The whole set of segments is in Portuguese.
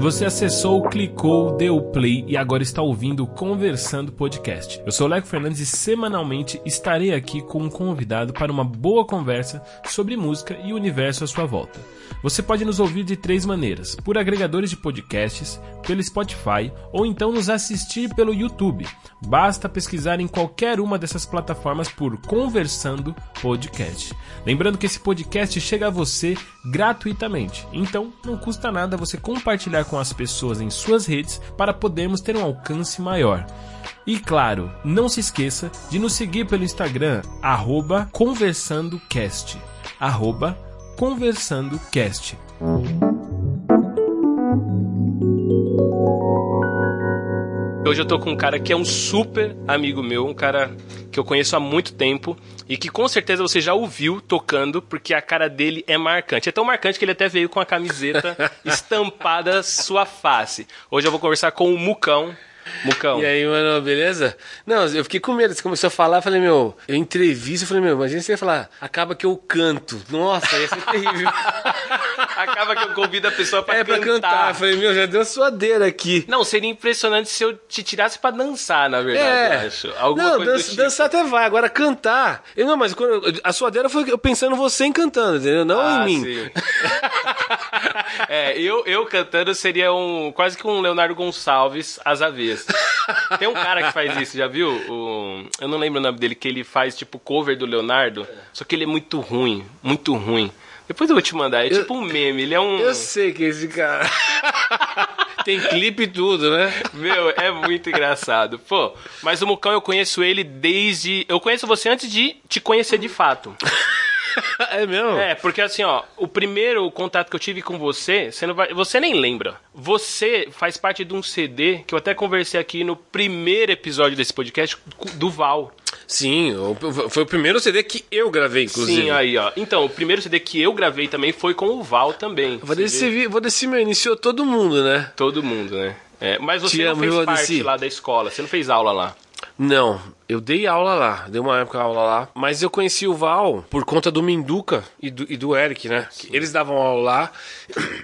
Você acessou, clicou, deu play e agora está ouvindo o Conversando Podcast. Eu sou o Leco Fernandes e semanalmente estarei aqui com um convidado para uma boa conversa sobre música e o universo à sua volta. Você pode nos ouvir de três maneiras: por agregadores de podcasts, pelo Spotify ou então nos assistir pelo YouTube. Basta pesquisar em qualquer uma dessas plataformas por Conversando Podcast. Lembrando que esse podcast chega a você gratuitamente, então não custa nada você compartilhar com as pessoas em suas redes para podermos ter um alcance maior. E claro, não se esqueça de nos seguir pelo Instagram, conversandocast. Conversandocast. Hoje eu tô com um cara que é um super amigo meu, um cara que eu conheço há muito tempo e que com certeza você já ouviu tocando, porque a cara dele é marcante. É tão marcante que ele até veio com a camiseta estampada sua face. Hoje eu vou conversar com o Mucão. Mucão. E aí, mano, beleza? Não, eu fiquei com medo. Você começou a falar, eu falei, meu, eu entrevisto, eu falei, meu, imagina você ia falar, acaba que eu canto. Nossa, ia ser terrível. acaba que eu convido a pessoa pra é, cantar. É, pra cantar. Eu falei, meu, já deu suadeira aqui. Não, seria impressionante se eu te tirasse pra dançar, na verdade, é. acho. Alguma não, dança, tipo. dançar até vai, agora cantar. Eu, não, mas quando, a suadeira foi eu pensando você em cantando, entendeu? Não ah, em mim. Sim. é, eu, eu cantando seria um quase que um Leonardo Gonçalves às avessas. Tem um cara que faz isso, já viu? O, eu não lembro o nome dele, que ele faz tipo cover do Leonardo, só que ele é muito ruim, muito ruim. Depois eu vou te mandar, é eu, tipo um meme, ele é um. Eu sei que esse cara. Tem clipe e tudo, né? Meu, é muito engraçado. Pô, mas o Mucão eu conheço ele desde. Eu conheço você antes de te conhecer de fato. é mesmo? É, porque assim, ó, o primeiro contato que eu tive com você, você, não vai, você nem lembra. Você faz parte de um CD que eu até conversei aqui no primeiro episódio desse podcast do Val. Sim, foi o primeiro CD que eu gravei, inclusive. Sim, aí, ó. Então, o primeiro CD que eu gravei também foi com o Val também. Vou descer, meu, iniciou todo mundo, né? Todo mundo, né? É, mas você Te não amo, fez parte lá da escola, você não fez aula lá. Não, eu dei aula lá, dei uma época aula lá, mas eu conheci o Val por conta do Minduca e do, e do Eric, né? Eles davam aula lá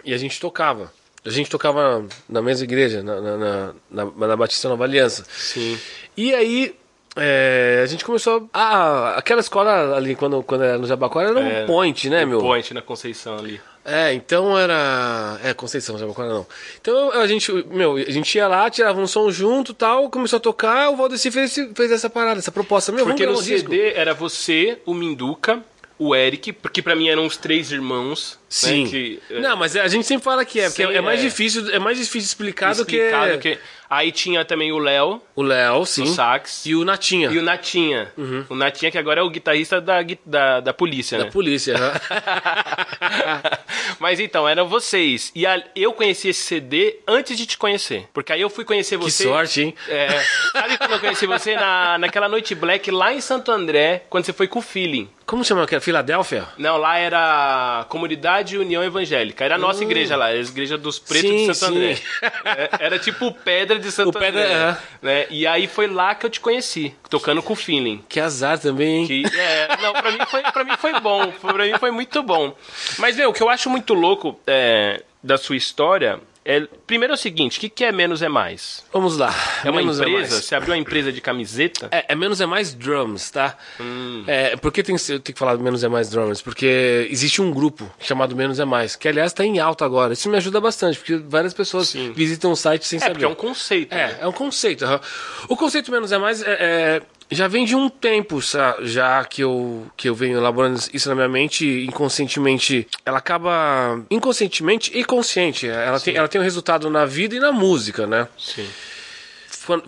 e a gente tocava. A gente tocava na mesma igreja, na, na, na, na, na Batista Nova Aliança. Sim. E aí é, a gente começou a. Aquela escola ali, quando, quando era no Jabaquara, era um é, point, né, um meu? point na Conceição ali. É, então era. É, Conceição, Jabaquara não. Então a gente, meu, a gente ia lá, tirava um som junto tal, começou a tocar, o Valdeci fez, fez essa parada, essa proposta. Meu, Porque no CD disco. era você, o Minduca, o Eric, porque para mim eram os três irmãos. Né, Sim. Né, que, não, mas a gente sempre fala que é, porque é mais é. difícil, é mais difícil explicar do que... que... Aí tinha também o Léo. O Léo, sim. O sax. E o Natinha. E o Natinha. Uhum. O Natinha, que agora é o guitarrista da, da, da polícia, da né? Da polícia, né? Mas então, eram vocês. E a, eu conheci esse CD antes de te conhecer. Porque aí eu fui conhecer você. Que sorte, hein? É, sabe quando eu conheci você? Na, naquela noite black lá em Santo André, quando você foi com o Feeling. Como chama aquela? Filadélfia? Não, lá era Comunidade União Evangélica. Era a nossa uh, igreja lá, era a igreja dos pretos sim, de Santo sim. André. É, era tipo pedra de Santo o André. Pedra, né? E aí foi lá que eu te conheci, tocando com o Feeling. Que azar também, hein? Que, é, não, pra mim, foi, pra mim foi bom. Pra mim foi muito bom. Mas, meu, o que eu acho muito louco é, da sua história é, primeiro é o seguinte, o que, que é menos é mais? Vamos lá. É uma menos é empresa? É Você abriu uma empresa de camiseta? É, é menos é mais drums, tá? Hum. É, por que tem, eu tenho que falar menos é mais drums? Porque existe um grupo chamado Menos é Mais, que aliás está em alta agora. Isso me ajuda bastante, porque várias pessoas Sim. visitam o site sem é, saber. Porque é um conceito. É, né? é um conceito. Uhum. O conceito Menos é Mais é, é já vem de um tempo já que eu, que eu venho elaborando isso na minha mente inconscientemente. Ela acaba inconscientemente e consciente. Ela tem, ela tem um resultado na vida e na música, né? Sim.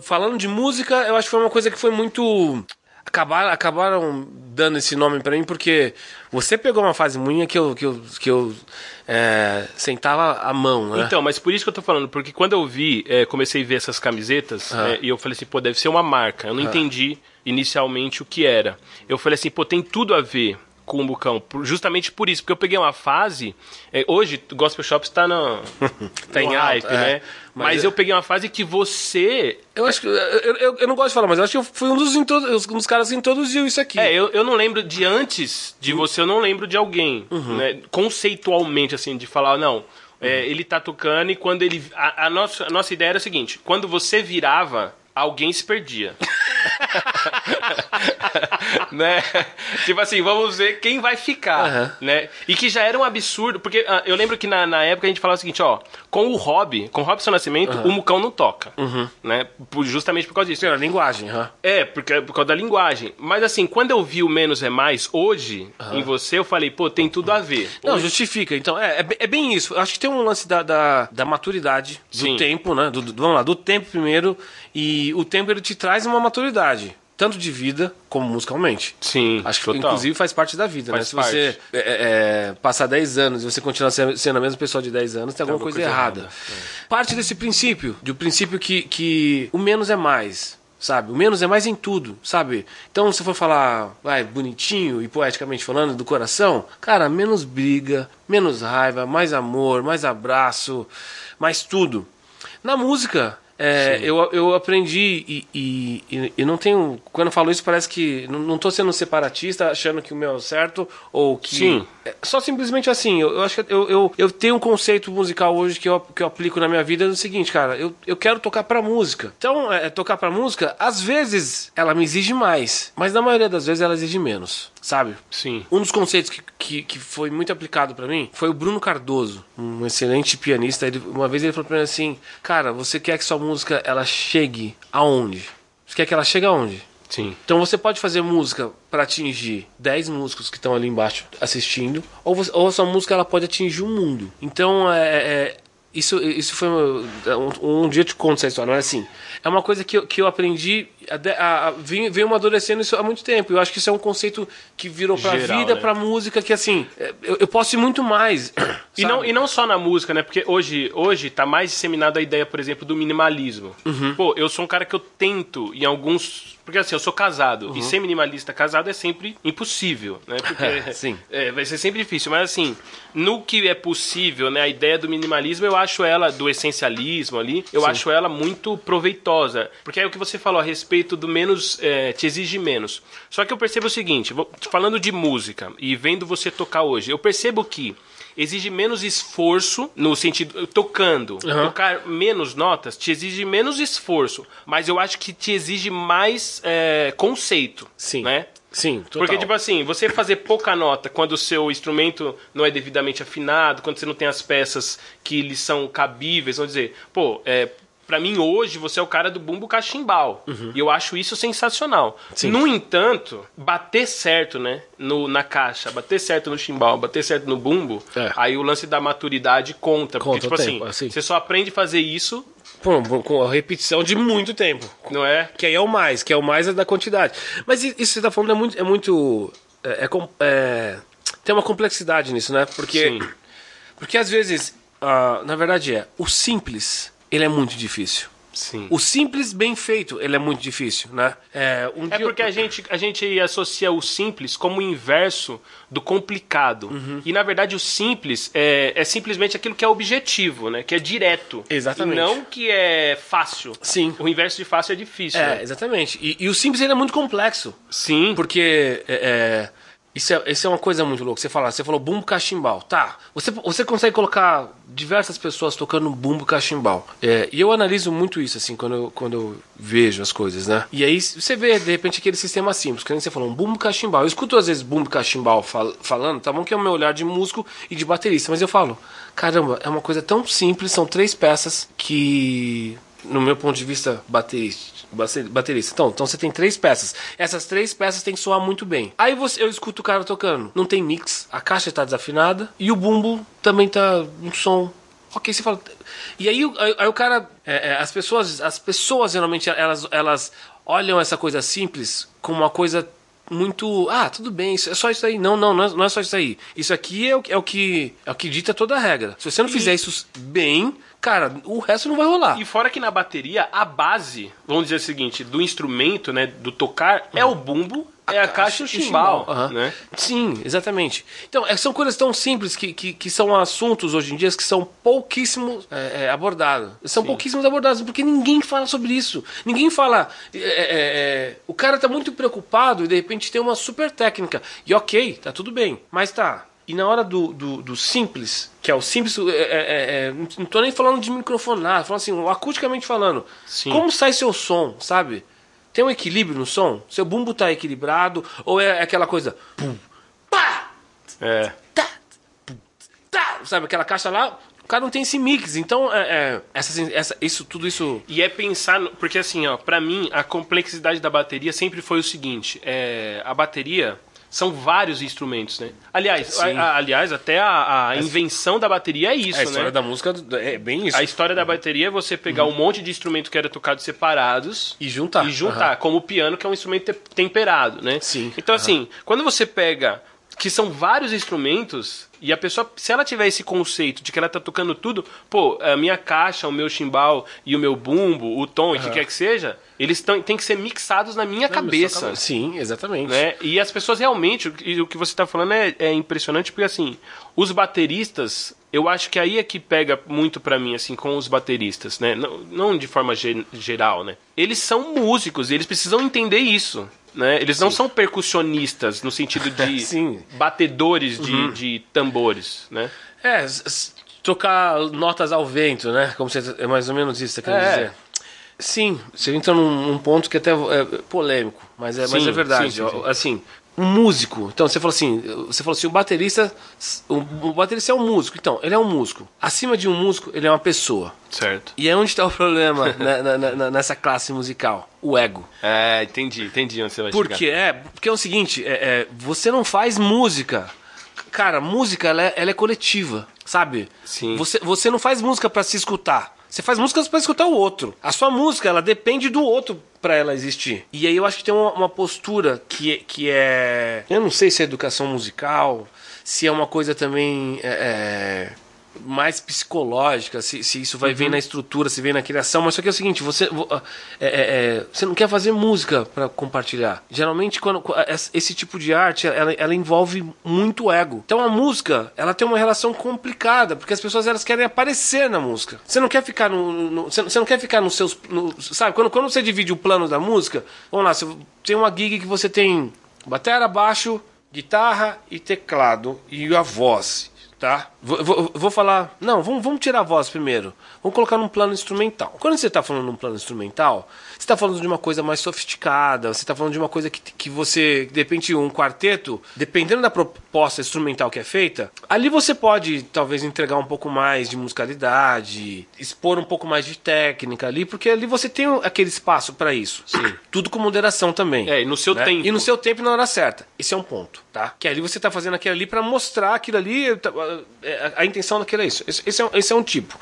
Falando de música, eu acho que foi uma coisa que foi muito acabaram, acabaram dando esse nome para mim porque você pegou uma fase minha que eu, que eu, que eu é, sentava a mão, né? Então, mas por isso que eu tô falando, porque quando eu vi, é, comecei a ver essas camisetas, ah. é, e eu falei assim, pô, deve ser uma marca. Eu não ah. entendi inicialmente o que era. Eu falei assim, pô, tem tudo a ver com o Bucão, justamente por isso, porque eu peguei uma fase. É, hoje, o Gospel Shop está no, tá em hype, é, né? Mas, mas eu... eu peguei uma fase que você. Eu acho que. Eu, eu, eu, não gosto de falar, mas eu acho que eu fui um dos, um dos caras que introduziu isso aqui. É, eu, eu não lembro de antes de você, eu não lembro de alguém, uhum. né? Conceitualmente, assim, de falar, não É, ele tá tocando e quando ele. A, a, nossa, a nossa ideia era o seguinte: quando você virava, alguém se perdia. né? Tipo assim, vamos ver quem vai ficar, uhum. né? E que já era um absurdo, porque uh, eu lembro que na, na época a gente falava o seguinte, ó, com o Hobby, com o Robson Nascimento, uhum. o Mucão não toca, uhum. né? Por, justamente por causa disso. Pela linguagem, uhum. É, porque, por causa da linguagem. Mas assim, quando eu vi o Menos é Mais hoje, em você, eu falei, pô, tem tudo a ver. Não, hoje... justifica. Então, é, é, é, bem isso. Acho que tem um lance da, da, da maturidade, do Sim. tempo, né? Do, do, vamos lá, do tempo primeiro, e o tempo ele te traz uma maturidade tanto de vida como musicalmente. Sim. Acho que total. inclusive faz parte da vida, né? faz né? Se você é, é, é passar 10 anos e você continuar sendo a mesma pessoa de 10 anos, tem, tem alguma, coisa, coisa errada. errada. É. Parte desse princípio, de um princípio que, que o menos é mais. Sabe? O menos é mais em tudo, sabe? Então, se for falar, vai, bonitinho e poeticamente falando, do coração, cara, menos briga, menos raiva, mais amor, mais abraço, mais tudo. Na música, é, eu, eu aprendi e, e, e, não tenho. Quando eu falo isso, parece que. Não estou sendo separatista, achando que o meu é certo ou que. Sim. É, só simplesmente assim. Eu, eu acho que eu, eu, eu, tenho um conceito musical hoje que eu, que eu aplico na minha vida é o seguinte, cara. Eu, eu quero tocar pra música. Então, é, tocar pra música, às vezes ela me exige mais, mas na maioria das vezes ela exige menos sabe? Sim. Um dos conceitos que, que, que foi muito aplicado para mim foi o Bruno Cardoso, um excelente pianista. Ele, uma vez ele falou pra mim assim: Cara, você quer que sua música ela chegue aonde? Você quer que ela chegue aonde? Sim. Então você pode fazer música para atingir 10 músicos que estão ali embaixo assistindo, ou, você, ou a sua música ela pode atingir o mundo. Então é, é isso, isso foi. Um, um, dia eu te conto essa história, não é assim. É uma coisa que eu, que eu aprendi. A, a, a, vem, vem amadurecendo isso há muito tempo. Eu acho que isso é um conceito que virou pra Geral, vida, né? pra música, que assim. É, eu, eu posso ir muito mais. e, não, e não só na música, né? Porque hoje, hoje tá mais disseminada a ideia, por exemplo, do minimalismo. Uhum. Pô, eu sou um cara que eu tento, em alguns porque assim, eu sou casado. Uhum. E ser minimalista casado é sempre impossível, né? Porque Sim. É, vai ser sempre difícil. Mas assim, no que é possível, né? A ideia do minimalismo, eu acho ela, do essencialismo ali, eu Sim. acho ela muito proveitosa. Porque é o que você falou a respeito do menos, é, te exige menos. Só que eu percebo o seguinte, falando de música e vendo você tocar hoje, eu percebo que exige menos esforço no sentido tocando. Uhum. Tocar menos notas te exige menos esforço, mas eu acho que te exige mais é, conceito. Sim. Né? Sim, total. Porque, tipo assim, você fazer pouca nota quando o seu instrumento não é devidamente afinado, quando você não tem as peças que lhe são cabíveis, vamos dizer, pô, é, para mim hoje você é o cara do bumbo cachimbal. Uhum. E eu acho isso sensacional. Sim. No entanto, bater certo, né, no, na caixa, bater certo no chimbal, bater certo no bumbo, é. aí o lance da maturidade conta, conta porque tipo assim, assim, você só aprende a fazer isso com a repetição de muito tempo. Não é? Que aí é o mais, que é o mais é da quantidade. Mas isso que você tá falando é muito. É muito é, é, é tem uma complexidade nisso, né? Porque. Sim. Porque às vezes, uh, na verdade é, o simples ele é muito difícil. Sim. O simples bem feito, ele é muito difícil, né? É, um é porque eu... a, gente, a gente associa o simples como o inverso do complicado. Uhum. E, na verdade, o simples é, é simplesmente aquilo que é objetivo, né? Que é direto. Exatamente. E não que é fácil. Sim. O inverso de fácil é difícil. É, né? exatamente. E, e, o simples, ele é muito complexo. Sim. Porque... É, é isso é, isso é uma coisa muito louca. Você fala, você falou bumbo cachimbal. Tá. Você, você consegue colocar diversas pessoas tocando bumbo cachimbal. É, e eu analiso muito isso, assim, quando eu, quando eu vejo as coisas, né? E aí você vê, de repente, aquele sistema simples. Que nem você falou, um bumbo cachimbal. Eu escuto às vezes bumbo cachimbal fal falando, tá bom que é o meu olhar de músico e de baterista. Mas eu falo, caramba, é uma coisa tão simples. São três peças que, no meu ponto de vista baterista, baterista. Então, então você tem três peças. Essas três peças tem que soar muito bem. Aí você, eu escuto o cara tocando. Não tem mix, a caixa está desafinada e o bumbo também tá um som. Ok, você fala. E aí, aí, aí o cara. É, é, as pessoas. As pessoas geralmente elas, elas olham essa coisa simples como uma coisa muito. Ah, tudo bem, é só isso aí. Não, não, não é, não é só isso aí. Isso aqui é o, é o, que, é o que dita toda a regra. Se você não e... fizer isso bem, cara, o resto não vai rolar. E fora que na bateria, a base, vamos dizer o seguinte, do instrumento, né, do tocar, uhum. é o bumbo, a é a caixa e o chimbal, uhum. né? Sim, exatamente. Então, é, são coisas tão simples que, que, que, são assuntos hoje em dia que são pouquíssimos é, é, abordados. São Sim. pouquíssimos abordados, porque ninguém fala sobre isso. Ninguém fala. É, é, é, o cara tá muito preocupado e de repente tem uma super técnica. E ok, tá tudo bem. Mas tá, E na hora do, do, do simples, que é o simples, é, é, é, não tô nem falando de microfonado, falando assim, acusticamente falando. Sim. Como sai seu som, sabe? Tem um equilíbrio no som? Seu bumbo tá equilibrado? Ou é aquela coisa. Pum, pá! É. Tá, pum, tá, sabe aquela caixa lá? O cara não tem esse mix. Então, é, é, essa, essa, isso, tudo isso. E é pensar. no- Porque assim, ó, pra mim, a complexidade da bateria sempre foi o seguinte: é, a bateria. São vários instrumentos, né? Aliás, a- a- aliás até a, a invenção da bateria é isso, a história né? da música é bem isso. A história da bateria é você pegar um monte de instrumento que era tocado separados E juntar. e juntar, como o piano, que é um instrumento te- temperado, né? Sim. Então, assim, quando você pega que são vários instrumentos e a pessoa, se ela tiver esse conceito de que ela tá tocando tudo, pô, a minha caixa, o meu chimbal e o meu bumbo, o tom, e o que quer que seja, eles tão, têm que ser mixados na minha cabeça. Sim, exatamente. Né? E as pessoas realmente, o que- você está falando é, é impressionante, porque assim, os bateristas, eu acho que aí é que pega muito pra mim, assim, com os bateristas, né? Não, não de forma ge- geral, né? Eles são músicos e eles precisam entender isso. Né? Eles não são percussionistas no sentido de Sim. batedores de, de tambores, né? É, tocar notas ao vento, né? Como você, é mais ou menos isso que você quer É. dizer. Sim, você entra num, num ponto que até é polêmico, mas é, mas Sim, é verdade. sim, sim, sim. Assim, um músico. Então você falou assim, você falou assim, o baterista, o, o baterista é um músico. Então, ele é um músico. Acima de um músico, ele é uma pessoa. Certo. E é onde está o problema né, na- na- na- nessa classe musical? O ego. É, entendi, entendi onde você vai Por chegar. É, porque é o seguinte, é, é, você não faz música. Cara, música ela é, ela é coletiva, sabe? Sim. Você, você não faz música pra se escutar. Você faz música pra escutar o outro. A sua música, ela depende do outro pra ela existir. E aí eu acho que tem uma, uma postura que, que é. Eu não sei se é educação musical, se é uma coisa também. é, é, mais psicológica, se, se isso vai vir na estrutura, se vem na criação, mas só que é o seguinte, você, vo- é, é, é, você não quer fazer música para compartilhar. Geralmente, quando esse- tipo de arte, ela, ela envolve muito ego. Então a música, ela tem uma relação complicada, porque as pessoas elas querem aparecer na música. Você não quer ficar no, no- você, você não quer ficar nos seus, no- sabe? Quando, quando você divide o plano da música, vamos lá, você tem uma gig que você tem batera, baixo, guitarra e teclado e a voz tá? Vou, vou, vou falar. Não, vamos, vamos tirar a voz primeiro. Vamos colocar num plano instrumental. Quando você está falando num plano instrumental, você está falando de uma coisa mais sofisticada, você está falando de uma coisa que, que você, de repente, um quarteto, dependendo da proposta instrumental que é feita, ali você pode talvez entregar um pouco mais de musicalidade, expor um pouco mais de técnica ali, porque ali você tem aquele espaço para isso. Sim. Tudo com moderação também. É, e no seu né? tempo. E no seu tempo e na hora certa. Esse é um ponto, tá? Que ali você tá fazendo aquilo ali para mostrar aquilo ali. tá, é, A, a intenção daquilo é isso. Esse, esse é, um, esse é um tipo.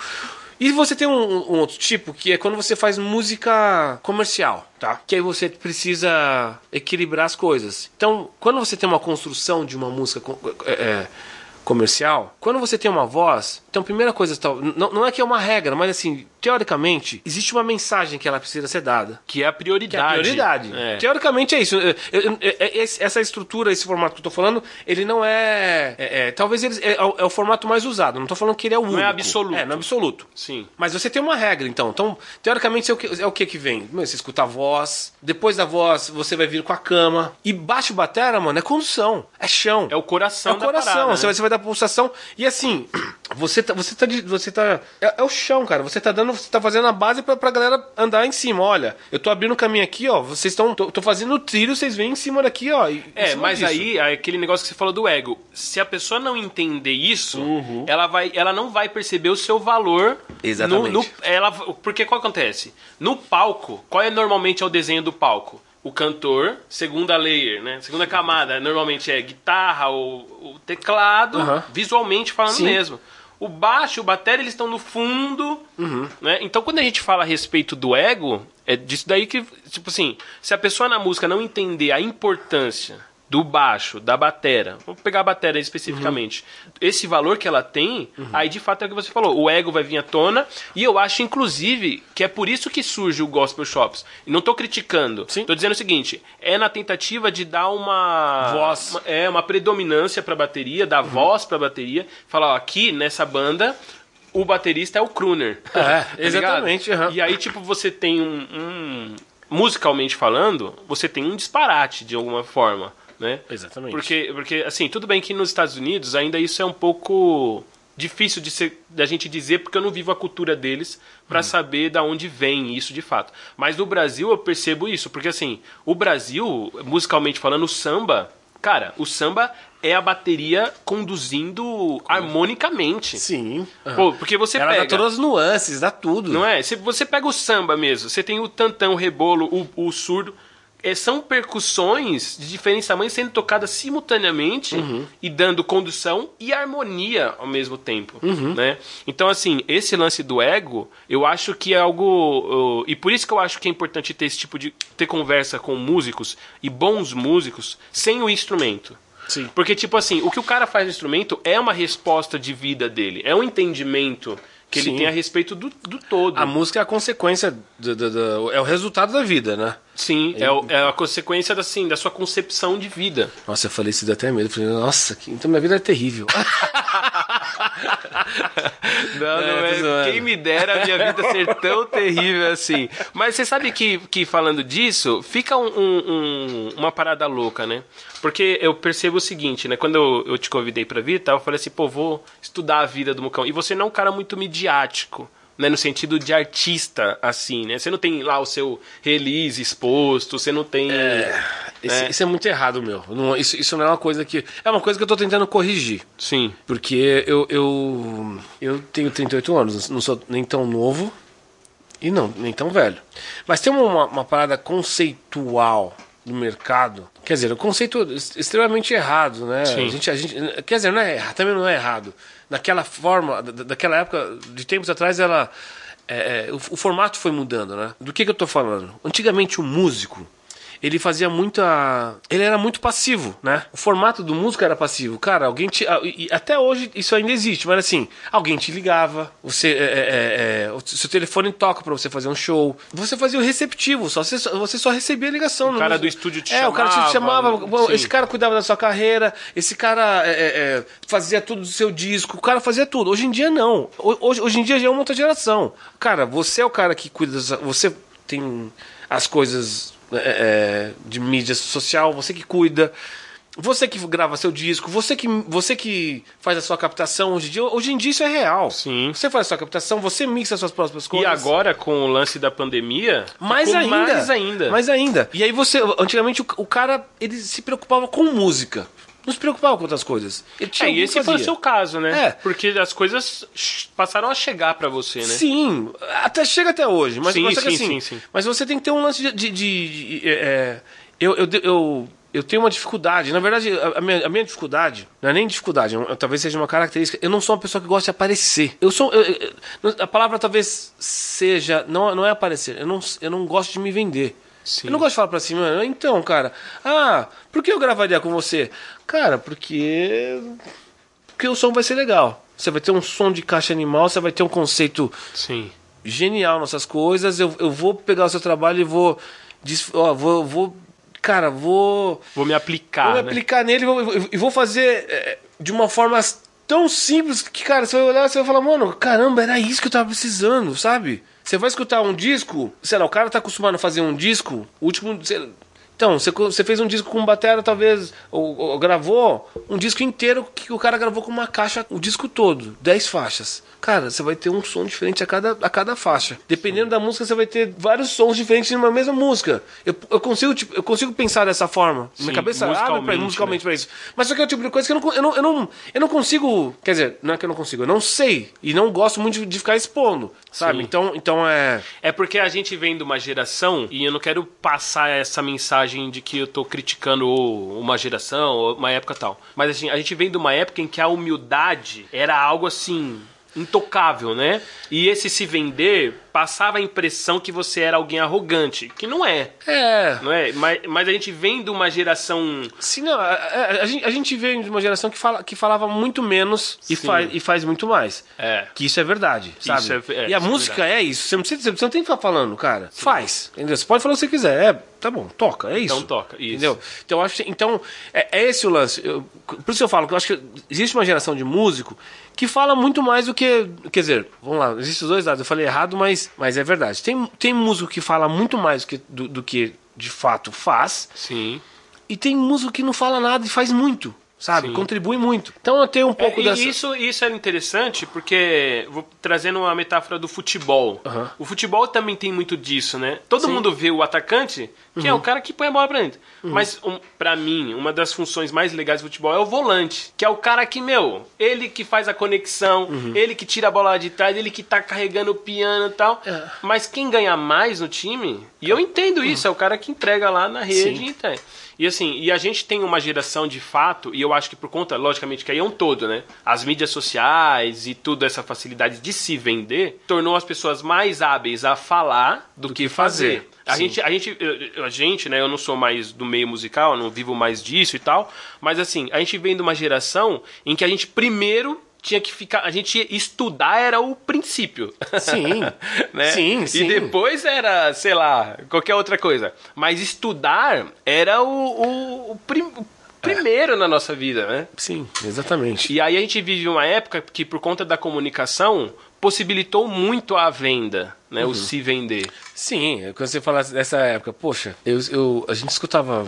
E você tem um, um outro tipo que é quando você faz música comercial, tá? Que aí você precisa equilibrar as coisas. Então, quando você tem uma construção de uma música é, é, comercial, quando você tem uma voz, então primeira coisa, não, não é que é uma regra, mas assim, teoricamente, existe uma mensagem que ela precisa ser dada. Que é a Que é prioridade. a prioridade. É. Teoricamente é isso. É- esse- essa estrutura, esse formato que eu tô falando, ele não é. é- é- talvez ele é, o- é formato mais usado. Não tô falando que ele é o único. absoluto. É, não é absoluto. Sim. Mas você tem uma regra, então. Então, teoricamente, é o que, é o que que vem? Você escuta a voz, depois da voz, você vai vir com a cama. E baixo batera, mano, é condução. É chão. É o coração É o coração. parada, você, né? vai, você vai dar pulsação. E assim, você tá. Você tá, você tá é, é o chão, cara. Você tá dando. Você tá fazendo a base pra, pra galera andar em cima. Olha, eu tô abrindo o caminho aqui, ó. Vocês estão. Tô, tô fazendo trilho, vocês vêm em cima daqui, ó. É, mas disso. aí, aquele negócio que você falou do ego. Se a pessoa não entender isso, Uhum. ela, vai, ela não vai perceber o seu valor. Exatamente. No, no- ela, porque qual acontece? No palco, qual é normalmente é o desenho do palco? O cantor, segunda layer, né? Segunda camada, normalmente é guitarra ou, o teclado, Aham. visualmente falando Sim. mesmo. O baixo, o bateria, eles estão no fundo, Uhum. né? Então, quando a gente fala a respeito do ego, é disso daí que, tipo assim, se a pessoa na música não entender a importância do baixo, da batera, vamos pegar a batera especificamente, esse valor que ela tem, aí de fato é o que você falou, o ego vai vir à tona, e eu acho, inclusive, que é por isso que surge o Gospel Shops. E não tô criticando, Sim. tô dizendo o seguinte, é na tentativa de dar uma... Voz. uma- é, uma predominância pra bateria, dar Uhum. voz pra bateria, falar, ó, aqui nessa banda o baterista é o crooner. É, Tá exatamente, aham. E aí, tipo, você tem um, um- Musicalmente falando, você tem um disparate de alguma forma. Né? Exatamente. Porque, porque, assim, tudo bem que nos Estados Unidos ainda isso é um pouco difícil de ser, da gente dizer porque eu não vivo a cultura deles para hum. saber da onde vem isso de fato. Mas no Brasil eu percebo isso, porque assim, o Brasil, musicalmente falando, o samba, cara, o samba é a bateria conduzindo harmonicamente. Sim. Pô, porque você Ela pega. dá todas as nuances, dá tudo. Não é? Se você pega o samba mesmo, você tem o tantão, o rebolo, o, o surdo. É, são percussões de diferentes tamanhos sendo tocadas simultaneamente uhum. e dando condução e harmonia ao mesmo tempo, uhum. né? Então, assim, esse lance do ego, eu acho que é algo... E por isso que eu acho que é importante ter esse tipo de... ter conversa com músicos e bons músicos sem o instrumento. Sim. Porque, tipo assim, o que o cara faz no instrumento é uma resposta de vida dele, é um entendimento que Sim. ele tem a respeito do, do todo. A música é a consequência, do, do, do, é o resultado da vida, né? Sim, é, o, é, a consequência da, assim, da sua concepção de vida. Nossa, eu falei isso até medo. Falei, nossa, que... então minha vida é terrível. não, não é, é quem me dera a minha vida ser tão terrível assim. Mas você sabe que, que falando disso, fica um, um, uma parada louca, né? Porque eu percebo o seguinte, né? Quando eu, eu te convidei para vir, tá, eu falei assim, pô, vou estudar a vida do Mucão. E você não é um cara muito midiático né, no sentido de artista, assim, né? Você não tem lá o seu release exposto, você não tem. É, né? isso é muito errado, meu. Não, isso, isso não é uma coisa que. É uma coisa que eu tô tentando corrigir. Sim. Porque eu, eu, eu tenho 38 anos, não sou nem tão novo e não, nem tão velho. Mas tem uma, uma parada conceitual do mercado. Quer dizer, o conceito extremamente errado, né? Sim. A gente, a gente, quer dizer, não é, também não é errado naquela forma, daquela época, de tempos atrás, ela. É, é, o, o, formato foi mudando, né? Do que, que eu estou falando? Antigamente o músico ele fazia muita. Ele era muito passivo, né? O formato do músico era passivo. Cara, alguém te. Até hoje isso ainda existe, mas assim, alguém te ligava, você. É, é, é, é o seu telefone toca para você fazer um show. Você fazia o receptivo, só, você, você só recebia ligação. O cara do estúdio te é, chamava. É, o cara te chamava. Bom, esse cara cuidava da sua carreira, esse cara é, fazia tudo do seu disco, o cara fazia tudo. Hoje em dia não. Hoje, hoje em dia já é uma outra geração. Cara, você é o cara que cuida. Você tem as coisas é, é, de mídia social, você que cuida, você que grava seu disco, você que, você que faz a sua captação hoje em dia. Hoje em dia isso é real. Sim. Você faz a sua captação, você mixa as suas próprias coisas. E agora, com o lance da pandemia, mais ainda. Mais ainda. Mais ainda. E aí você. Antigamente o, o cara ele se preocupava com música não se preocupava com outras coisas. Ele tinha é, e esse foi o seu caso, né? É. Porque as coisas passaram a chegar para você, né? Sim, até chega até hoje. Mas, sim, mas sim, assim, sim, sim. Mas você tem que ter um lance de. de, de, de é, eu, eu, eu, eu tenho uma dificuldade. Na verdade, a minha, a minha dificuldade não é nem dificuldade, eu, talvez seja uma característica. Eu não sou uma pessoa que gosta de aparecer. Eu sou. Eu, a palavra talvez seja. Não, não é aparecer. Eu não, eu não gosto de me vender. Sim. Eu não gosto de falar pra cima. Então, cara, ah, por que eu gravaria com você? Cara, porque. Porque o som vai ser legal. Você vai ter um som de caixa animal, você vai ter um conceito Sim. genial nessas coisas. Eu, eu vou pegar o seu trabalho e vou. Ó, vou, vou. Cara, vou. Vou me aplicar. Vou me né? aplicar nele e vou, vou fazer é, de uma forma tão simples que, cara, você vai olhar você vai falar, mano, caramba, era isso que eu tava precisando, sabe? Você vai escutar um disco, sei lá, o cara tá acostumado a fazer um disco, o último. Sei, então, você, você fez um disco com batera, talvez, ou, ou, gravou um disco inteiro que o cara gravou com uma caixa, o disco todo, 10 faixas. Cara, você vai ter um som diferente a cada, a cada faixa. Dependendo da música, você vai ter vários sons diferentes numa mesma música. Eu, eu, consigo, tipo, eu consigo pensar dessa forma. Sim, Minha cabeça abre pra, musicalmente né? pra isso. Mas só que é o tipo de coisa que eu não, eu, não, eu, não, eu não consigo. Quer dizer, não é que eu não consigo, eu não sei. E não gosto muito de, de ficar expondo. Sabe? Então, então é. É porque a gente vem de uma geração, e eu não quero passar essa mensagem de que eu tô criticando uma geração, ou uma época tal. Mas assim, a gente vem de uma época em que a humildade era algo assim intocável, né? E esse se vender passava a impressão que você era alguém arrogante, que não é. É. Não é? Mas, mas a gente vem de uma geração. Sim, não. A, a, a, gente, a gente vem de uma geração que, fala, que falava muito menos e faz, e faz muito mais. É. Que isso é verdade, sabe? É, é, e a é música é, é, isso. Você não, precisa, você não tem que ficar falando, cara. Sim. Faz. Entendeu? Você pode falar o que você quiser. É, tá bom, toca, é isso. Então toca, isso. Entendeu? Então, acho que, então é, é esse o lance. Eu, por isso eu falo que eu acho que existe uma geração de músico que fala muito mais do que. Quer dizer, vamos lá, existem os dois lados. Eu falei errado, mas, mas é verdade. Tem, tem músico que fala muito mais do que, do, do que de fato faz. Sim. E tem músico que não fala nada e faz muito sabe? Sim. Contribui muito. Então eu tenho um pouco é, dessa... Isso, isso é interessante porque, vou trazendo uma metáfora do futebol. Uhum. O futebol também tem muito disso, né? Todo Sim. mundo vê o atacante, que uhum. é o cara que põe a bola pra dentro. Uhum. Mas, um, para mim, uma das funções mais legais do futebol é o volante, que é o cara que, meu, ele que faz a conexão, uhum. ele que tira a bola lá de trás, ele que tá carregando o piano e tal. É. Mas quem ganha mais no time, e eu entendo isso, é o cara que entrega lá na rede Sim. e tá. E assim, e a gente tem uma geração de fato, e eu acho que por conta, logicamente, que aí é um todo, né? As mídias sociais e toda essa facilidade de se vender tornou as pessoas mais hábeis a falar do, do que, que, fazer. fazer. A gente, a gente, a gente, né? Eu não sou mais do meio musical, eu não vivo mais disso e tal. Mas assim, a gente vem de uma geração em que a gente primeiro tinha que ficar. A gente estudar era o princípio. Sim. né? Sim, sim. E depois era, sei lá, qualquer outra coisa. Mas estudar era o, o, o, prim, o primeiro é. na nossa vida, né? Sim, exatamente. E aí a gente vive uma época que, por conta da comunicação, possibilitou muito a venda, né? Uhum. O se vender. Sim, quando você fala dessa época, poxa, eu, eu, a gente escutava,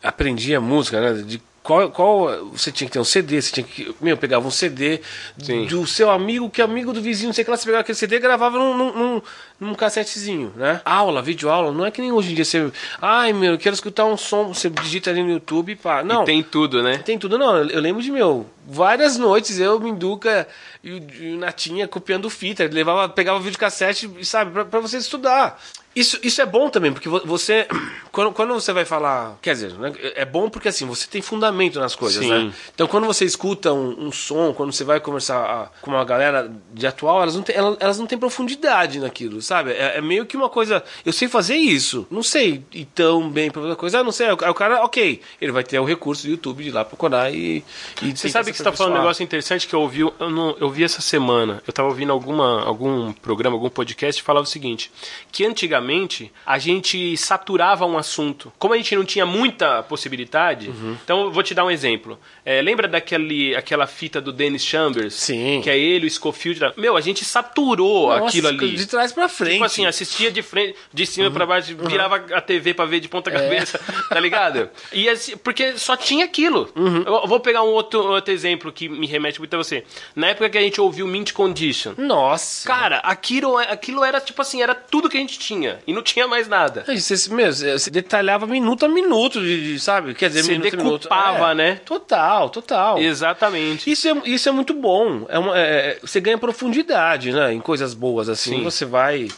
aprendia música, né? De qual, qual você tinha que ter um CD, você tinha que. Meu, pegava um CD Sim. do seu amigo, que é amigo do vizinho, não sei o que lá, você pegava aquele CD e gravava num, num, num, cassetezinho, né? Aula, vídeo aula, não é que nem hoje em dia você. Ai, meu, eu quero escutar um som, você digita ali no YouTube e pá. Não. E tem tudo, né? Tem tudo, não. Eu lembro de, meu, várias noites eu, Minduca e o Natinha copiando fita, levava, pegava vídeo cassete, sabe, pra, pra você estudar. Isso, isso é bom também, porque você. Quando, quando você vai falar. Quer dizer, né, é bom porque assim, você tem fundamento nas coisas, Sim. né? Então quando você escuta um, um, som, quando você vai conversar ah, com uma galera de atual, elas não têm, elas, elas não têm profundidade naquilo, sabe? É, é, meio que uma coisa. Eu sei fazer isso, não sei ir tão bem pra outra coisa. Ah, não sei. Aí o cara, ok, ele vai ter o recurso do YouTube de ir lá procurar e. e você sabe que você tá falando um negócio interessante que eu ouvi, eu, não, eu vi essa semana. Eu tava ouvindo alguma, algum programa, algum podcast, falava o seguinte: que antigamente antigamente, a gente saturava um assunto. Como a gente não tinha muita possibilidade, uhum. então vou te dar um exemplo. É, lembra daquele, aquela fita do Dennis Chambers? Sim. Que é ele, o Schofield. Meu, a gente saturou Nossa, aquilo ali. De trás pra frente. Tipo assim, assistia de frente, de cima uhum. pra baixo, uhum. virava a TV pra ver de ponta é. cabeça, é. tá ligado? E assim, porque só tinha aquilo. Uhum. Eu vou pegar um outro, outro exemplo que me remete muito a você. Na época que a gente ouviu Mint Condition. Nossa. Cara, aquilo, aquilo era tipo assim, era tudo que a gente tinha e não tinha mais nada. Você, mesmo, você detalhava minuto a minuto, de, sabe? Quer dizer, você minuto decupava, minuto. É, né? Total, total. Exatamente. Isso é, isso é muito bom. É, uma, é você ganha profundidade, né? Em coisas boas, assim. Sim. Você vai...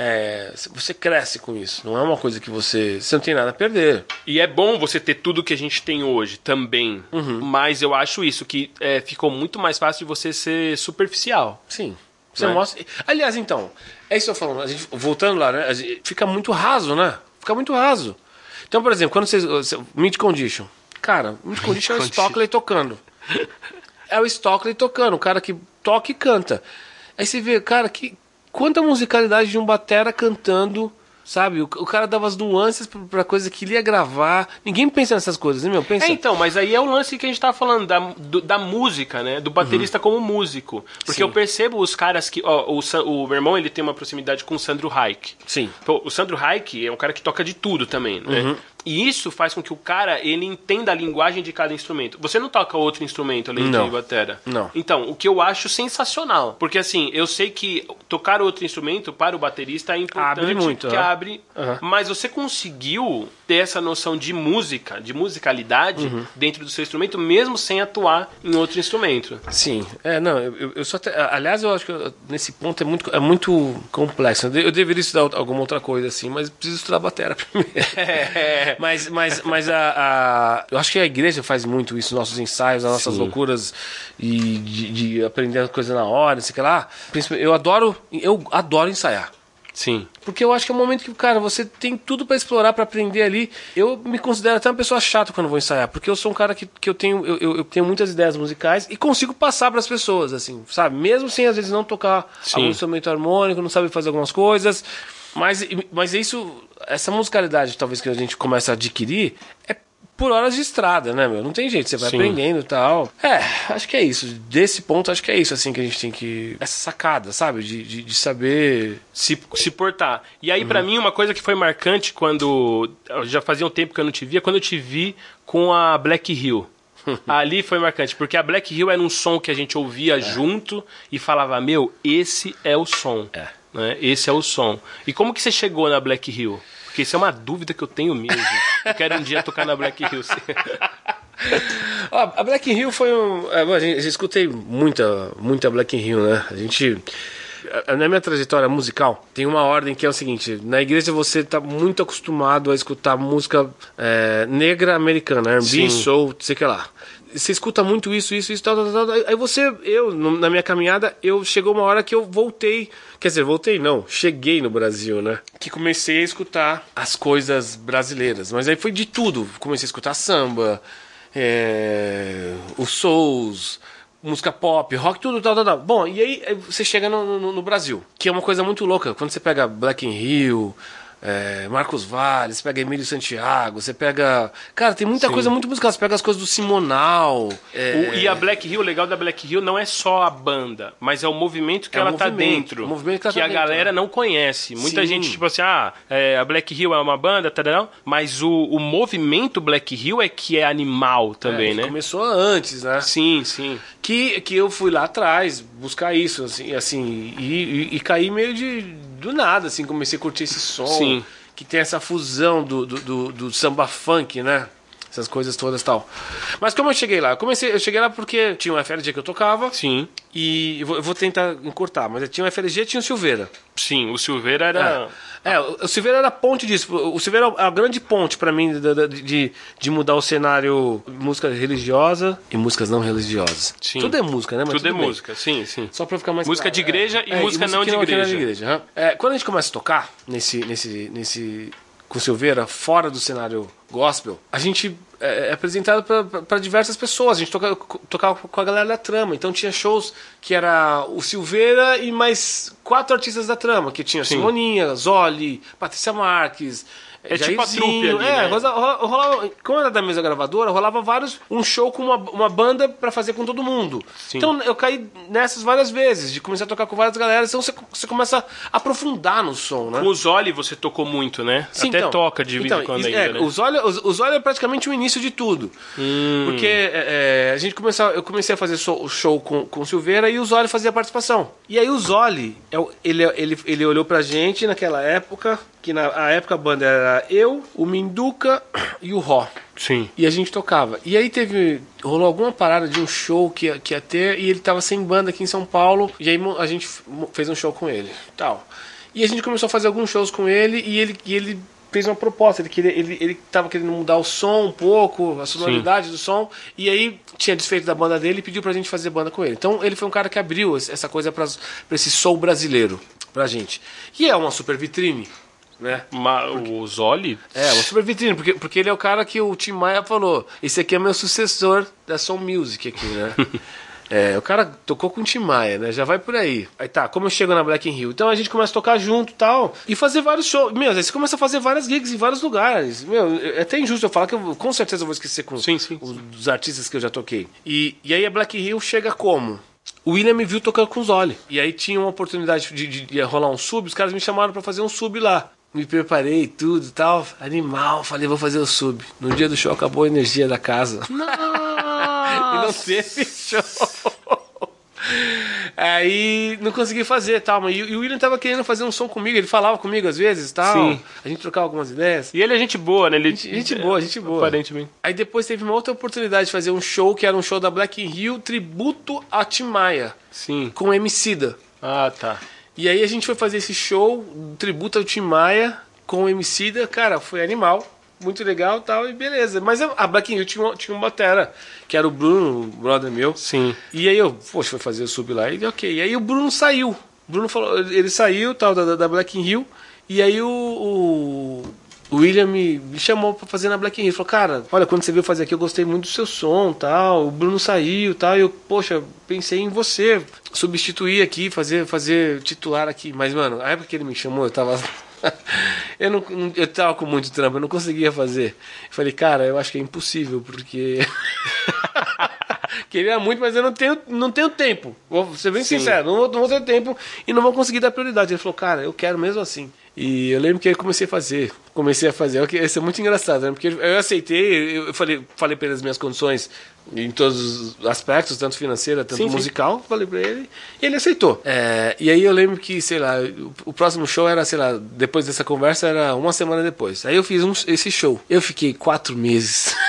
É, você cresce com isso. Não é uma coisa que você, você não tem nada a perder. E é bom você ter tudo que a gente tem hoje também. Uhum. Mas eu acho isso, que é, ficou muito mais fácil de você ser superficial. Sim. Você né? mostra. Aliás, então, é isso que eu tô falando. Gente, voltando lá, né? Gente, fica muito raso, né? Fica muito raso. Então, por exemplo, quando vocês. Mid Condition. Cara, Mid Condition é o Stockley tocando. É o Stockley tocando, o cara que toca e canta. Aí você vê, cara, que quanta musicalidade de um batera cantando Sabe? O, o cara dava as nuances pra, pra, coisa que ele ia gravar. Ninguém pensa nessas coisas, né, meu? Pensa. É, então, mas aí é o lance que a gente tava falando da, do, da música, né? Do baterista uhum. como músico. Porque Sim. eu percebo os caras que. Ó, o, o meu irmão ele tem uma proximidade com o Sandro Reich. Sim. O Sandro Reich é um cara que toca de tudo também, né? Uhum. E isso faz com que o cara ele entenda a linguagem de cada instrumento. Você não toca outro instrumento além não. de batera? Não. Então, o que eu acho sensacional. Porque assim, eu sei que tocar outro instrumento para o baterista é importante. Abre muito. Que uhum. abre. Uhum. Mas você conseguiu ter essa noção de música, de musicalidade uhum. dentro do seu instrumento, mesmo sem atuar em outro instrumento. Sim. É, não, eu, eu só. Te... Aliás, eu acho que nesse ponto é muito, é muito complexo. Eu deveria estudar alguma outra coisa assim, mas preciso estudar batera primeiro. É. Mas, mas, mas a, a, eu acho que a igreja faz muito isso, nossos ensaios, as nossas Sim. loucuras e de, de aprender a coisa na hora, sei lá. Eu adoro, eu adoro ensaiar. Sim. Porque eu acho que é um momento que, cara, você tem tudo para explorar, para aprender ali. Eu me considero até uma pessoa chata quando vou ensaiar, porque eu sou um cara que, que eu, tenho, eu, eu tenho muitas ideias musicais e consigo passar para as pessoas, assim, sabe? Mesmo sem às vezes não tocar Sim. algum instrumento harmônico, não sabe fazer algumas coisas. Mas, mas isso, essa musicalidade talvez que a gente começa a adquirir é por horas de estrada, né, meu? Não tem jeito, você vai Sim. aprendendo e tal. É, acho que é isso. Desse ponto, acho que é isso, assim, que a gente tem que. Essa sacada, sabe? De, de, de saber se, se portar. E aí, uhum. para mim, uma coisa que foi marcante quando. Já fazia um tempo que eu não te via, quando eu te vi com a Black Hill. Ali foi marcante, porque a Black Hill era um som que a gente ouvia é. junto e falava: Meu, esse é o som. É. Né? Esse é o som. E como que você chegou na Black Hill? Porque isso é uma dúvida que eu tenho mesmo. Eu quero um dia tocar na Black Hill. a Black Hill foi um. É, a gente, eu escutei muita, muita Black Hill, né? A gente. Na minha trajetória musical, tem uma ordem que é o seguinte: na igreja você está muito acostumado a escutar música é, negra americana, R&B, soul, sei que lá você escuta muito isso, isso, isso, tal, tal, tal. Aí você, eu, na minha caminhada, eu chegou uma hora que eu voltei. Quer dizer, voltei não, cheguei no Brasil, né? Que comecei a escutar as coisas brasileiras. Mas aí foi de tudo. Comecei a escutar samba, é, os souls, música pop, rock, tudo, tal, tal, tal. Bom, e aí você chega no, no, no Brasil, que é uma coisa muito louca. Quando você pega Black in Rio é, Marcos Vale, você pega Emílio Santiago, você pega. Cara, tem muita Sim. coisa muito musical. Você pega as coisas do Simonal. É... O, e a Black Hill, o legal da Black Hill não é só a banda, mas é o movimento que é ela tá dentro. O movimento que, ela que tá a dentro, galera não conhece. Muita Sim. gente, tipo assim, ah, é, a Black Hill é uma banda, tá, mas o, o movimento Black Hill é que é animal também, é, né? Começou antes, né? Sim, sim. Que, que eu fui lá atrás buscar isso, assim, assim e, e, e caí meio de do nada, assim, comecei a curtir esse som. Sim. Que tem essa fusão do, do, do, do samba funk, né? Essas coisas todas tal. Mas como eu cheguei lá? Eu, comecei, eu cheguei lá porque tinha um FLG que eu tocava. Sim. E eu vou, eu vou tentar encurtar, mas tinha um FLG e tinha o Silveira. Sim, o Silveira era. É, é o Silveira era a ponte disso. O Silveira é a grande ponte para mim de, de, de, mudar o cenário música religiosa e músicas não religiosas. Sim. Tudo é música, né? Mas tudo, tudo é bem. música, sim, sim. Só pra ficar mais Música claro. de igreja é, e, música e, música não, de igreja. Não de igreja. É, quando a gente começa a tocar nesse, nesse, nesse com Silveira fora do cenário gospel, a gente é, é apresentado para diversas pessoas. A gente tocava, tocava com a galera da trama. Então tinha shows que era o Silveira e mais quatro artistas da trama, que tinha Sim. Simoninha, Zoli, Patrícia Marques, é tipo a trupe ali, É, né? rolava, como era da mesa gravadora, rolava vários, um show com uma, uma banda para fazer com todo mundo. Sim. Então eu caí nessas várias vezes, de começar a tocar com várias galeras, então você, você começa a aprofundar no som, né? Com o Zoli você tocou muito, né? Sim, Até então, toca de vez então, em quando ainda, é, né? O Zoli, o, Zoli é praticamente o início de tudo. Hum. Porque é, é, a gente começou, eu comecei a fazer show, show com, com o Silveira e o Zoli fazia participação. E aí o Zoli, é ele, ele, ele olhou pra gente naquela época que na época a banda era eu, o Minduca e o Ró. Sim. E a gente tocava. E aí teve. rolou alguma parada de um show que, ia, que ia ter e ele tava sem banda aqui em São Paulo. E aí a gente fez um show com ele. tal. E a gente começou a fazer alguns shows com ele e ele, e ele fez uma proposta. Ele, queria, ele, ele tava querendo mudar o som um pouco, a sonoridade Sim. do som. E aí tinha desfeito da banda dele e pediu pra gente fazer banda com ele. Então ele foi um cara que abriu essa coisa pra, pra esse soul brasileiro pra gente. E é uma super vitrine né? o Zoli? É, uma super vitrine, porque, porque ele é o cara que o Tim Maia falou: esse aqui é meu sucessor da Soul Music aqui, né? é, o cara tocou com o Tim Maia, né? Já vai por aí. Aí tá, como eu chego na Black in Rio? Então a gente começa a tocar junto e tal, e fazer vários shows. Meu, aí você começa a fazer várias gigs em vários lugares. Meu, é até injusto eu falar que eu com certeza vou esquecer com sim, sim, os, os artistas que eu já toquei. E, e aí a Black Hill chega como? o William me viu tocando com os Zoli. E aí tinha uma oportunidade de, de, de, rolar um sub, os caras me chamaram para fazer um sub lá me preparei tudo e tal, animal, falei, vou fazer o sub. No dia do show acabou a energia da casa. e não teve show. Aí não consegui fazer tal, e o William tava querendo fazer um som comigo, ele falava comigo às vezes tal. Sim. A gente trocava algumas ideias. E ele é gente boa, né? Ele... Gente, gente boa, gente boa. Aparentemente. Aí depois teve uma outra oportunidade de fazer um show que era um show da Black Rio, tributo a Tim Maia. Sim. Com Emicida. Ah, tá. E aí a gente foi fazer esse show, tributo ao Tim Maia, com o MC da, cara, foi animal, muito legal tal, e beleza. Mas a Black Hill tinha, tinha uma batera, que era o Bruno, brother meu. Sim. E aí eu, poxa, foi fazer o sub lá, e ok. E aí o Bruno saiu. Bruno falou, ele saiu tal, da, da Black Hill, e aí o, o o William me, me chamou para fazer na Black Hill. Falou, cara, olha, quando você veio fazer aqui, eu gostei muito do seu som, tal. O Bruno saiu, tal. E eu, poxa, pensei em você substituir aqui, fazer, fazer titular aqui. Mas, mano, a época que ele me chamou, eu tava. eu, não, eu tava com muito trampo, eu não conseguia fazer. Eu falei, cara, eu acho que é impossível, porque. Queria muito, mas eu não tenho, não tenho tempo. Vou ser bem Sim. sincero, não vou, não vou ter tempo e não vou conseguir dar prioridade. Ele falou, cara, eu quero mesmo assim. E eu lembro que eu comecei a fazer. Comecei a fazer. Isso é muito engraçado, né? Porque eu aceitei, eu falei, falei para ele as minhas condições em todos os aspectos, tanto financeira, tanto sim, musical. Sim. Falei para ele e ele aceitou. É, e aí eu lembro que, sei lá, o, próximo show era, sei lá, depois dessa conversa era uma semana depois. Aí eu fiz um, esse show. Eu fiquei quatro meses.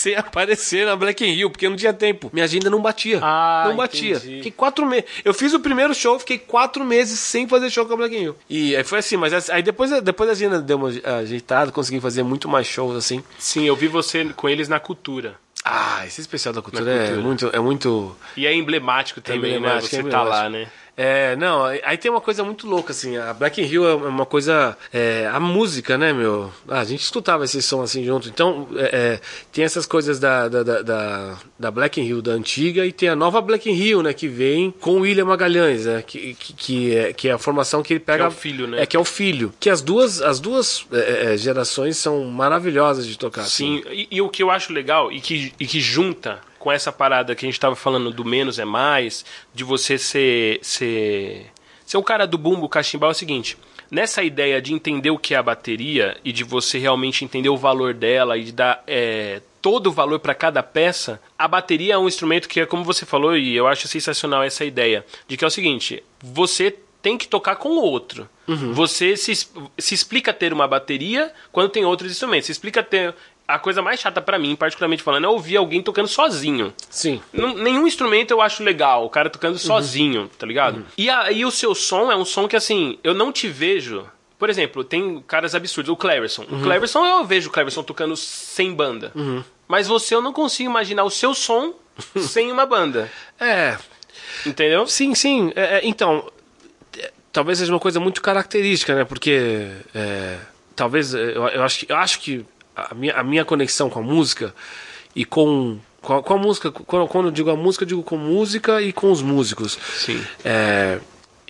sem aparecer na Black in Rio, porque não tinha tempo. Minha agenda não batia. Ah, não batia. Entendi. Fiquei quatro meses. Eu fiz o primeiro show, fiquei quatro meses sem fazer show com a Black in Rio. E aí foi assim, mas aí depois, depois a agenda deu uma ajeitada, consegui fazer muito mais shows assim. Sim, eu vi você com eles na cultura. Ah, esse especial da cultura, é cultura. é muito, é muito. E é emblemático também, é emblemático, né? Você é tá lá, né? É, não, aí tem uma coisa muito louca, assim, a Black in Rio é uma coisa, é, a música, né, meu, ah, a gente escutava esse som assim junto, então é, é, tem essas coisas da, da, da, da, Black in Rio, da antiga, e tem a nova Black in Rio, né, que vem com o William Magalhães, né, que, que, que, é, que é a formação que ele pega... Que é o filho, né? É, que é o filho, que as duas, as duas é, é, gerações são maravilhosas de tocar. Sim, assim. e, e, o que eu acho legal, e que, e que junta com essa parada que a gente estava falando do menos é mais, de você ser, ser, ser o cara do bumbo cachimbal, é o seguinte. Nessa ideia de entender o que é a bateria e de você realmente entender o valor dela e de dar é, todo o valor para cada peça, a bateria é um instrumento que é como você falou e eu acho sensacional essa ideia de que é o seguinte: você tem que tocar com o outro. Uhum. Você se, se explica ter uma bateria quando tem outros instrumentos. Se explica ter a coisa mais chata para mim, particularmente falando, é ouvir alguém tocando sozinho. Sim. N nenhum instrumento eu acho legal, o cara tocando uhum. sozinho, tá ligado? Uhum. E aí o seu som é um som que, assim, eu não te vejo. Por exemplo, tem caras absurdos. O Cleverson. Uhum. O Cleverson, eu vejo o Cleverson tocando sem banda. Uhum. Mas você, eu não consigo imaginar o seu som sem uma banda. É. Entendeu? Sim, sim. É, é, então, é, talvez seja uma coisa muito característica, né? Porque. É, talvez. Eu, eu, acho, eu acho que a minha, a minha conexão com a música e com com a, com a música, quando, eu digo a música, eu digo com música e com os músicos. Sim. É,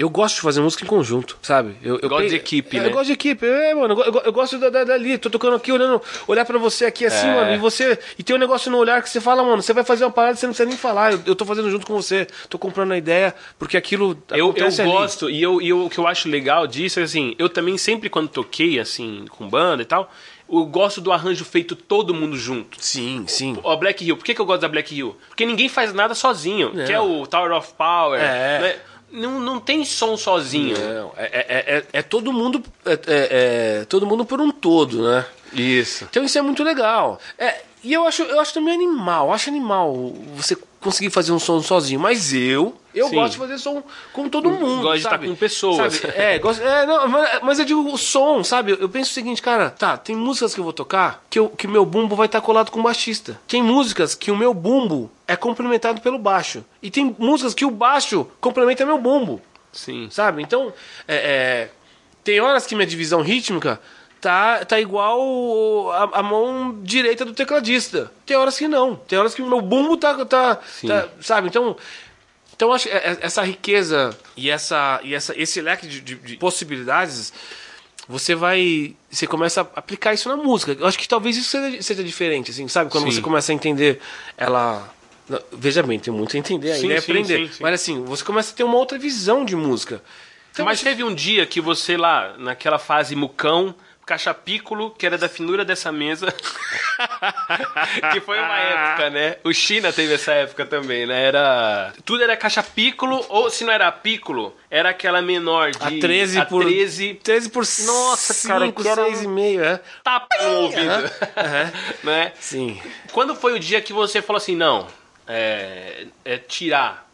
eu gosto de fazer música em conjunto, sabe? Eu, eu gosto de equipe, é, né? Eu gosto de equipe, é, mano. Eu, eu, eu gosto da, da, dali, tô tocando aqui, olhando, olhar para você aqui assim, é. mano, e você. E tem um negócio no olhar que você fala, mano, você vai fazer uma parada, você não precisa nem falar. Eu, eu tô fazendo junto com você, tô comprando a ideia, porque aquilo. Eu, eu gosto, e, eu, e eu, o que eu acho legal disso é assim, eu também sempre quando toquei, assim, com banda e tal eu gosto do arranjo feito todo mundo junto. Sim, sim. O Black Hill. Por que, que eu gosto da Black Hill? Porque ninguém faz nada sozinho. Não. Que é o Tower of Power. É. Né? Não, não tem som sozinho. Não, é, é, é, é todo mundo é, é, é, todo mundo por um todo, né? Isso. Então isso é muito legal. É, e eu acho, eu acho também animal, eu acho animal você conseguir fazer um som sozinho, mas eu eu Sim. gosto de fazer som com todo mundo. Gosto de estar com pessoas. Sabe? É, gosto, é não, mas eu digo o som, sabe? Eu penso o seguinte, cara, tá, tem músicas que eu vou tocar que, eu, que meu bumbo vai estar colado com o baixista. Tem músicas que o meu bumbo é complementado pelo baixo. E tem músicas que o baixo complementa meu bumbo. Sim. Sabe? Então, é, é, tem horas que minha divisão rítmica tá, tá igual a, a, mão direita do tecladista. Tem horas que não. Tem horas que o meu bumbo tá. tá, tá sabe? Então. Então acho que é, é, essa riqueza e, essa, e essa, esse leque de, de, de, possibilidades, você vai. Você começa a aplicar isso na música. Eu acho que talvez isso seja, seja diferente, assim, sabe? Quando sim. você começa a entender ela. Veja bem, tem muito a entender ainda, sim, é aprender. Sim, Mas assim, você começa a ter uma outra visão de música. Então, Mas teve um dia que você lá, naquela fase mucão, caixa pícolo, que era da finura dessa mesa. que foi uma época, né? O China teve essa época também, né? Era. Tudo era caixa pícolo, ou se não era pícolo, era aquela menor de. A 13 a por. 13, 13 por. Nossa, 5, cara, que era 6,5, é. Tapa no ouvido. Uhum. né? Sim. Quando foi o dia que você falou assim, não, é, é tirar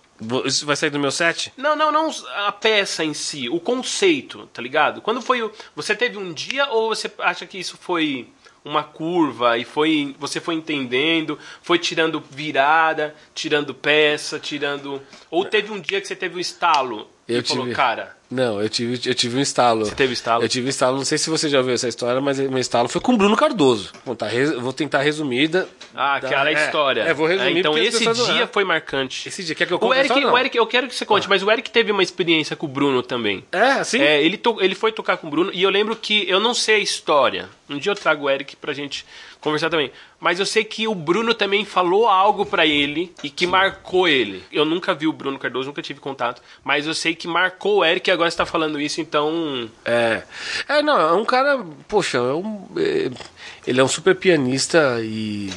isso vai sair do meu set? Não, não, não a peça em si, o conceito, tá ligado? Quando foi o. Você teve um dia ou você acha que isso foi uma curva e foi você foi entendendo, foi tirando virada, tirando peça, tirando. Ou teve um dia que você teve um estalo Eu tive... falou, cara, não, eu tive, eu tive um estalo. Você teve estalo? Eu tive um estalo, não sei se você já ouviu essa história, mas meu estalo foi com o Bruno Cardoso. Vou, tá, vou tentar resumida. Ah, da... aquela é a história. É, vou resumir. É, então esse dia foi marcante. Esse dia, quer que eu conte o Eric, o Eric, eu quero que você conte, ah. mas o Eric teve uma experiência com o Bruno também. É, assim? É, ele, to, ele foi tocar com o Bruno e eu lembro que, eu não sei a história, um dia eu trago o Eric pra gente conversar também. Mas eu sei que o Bruno também falou algo para ele e que Sim. marcou ele. Eu nunca vi o Bruno Cardoso, nunca tive contato, mas eu sei que marcou o Eric agora está falando isso, então. É. É, não, é um cara. Poxa, é um, é, ele é um super pianista e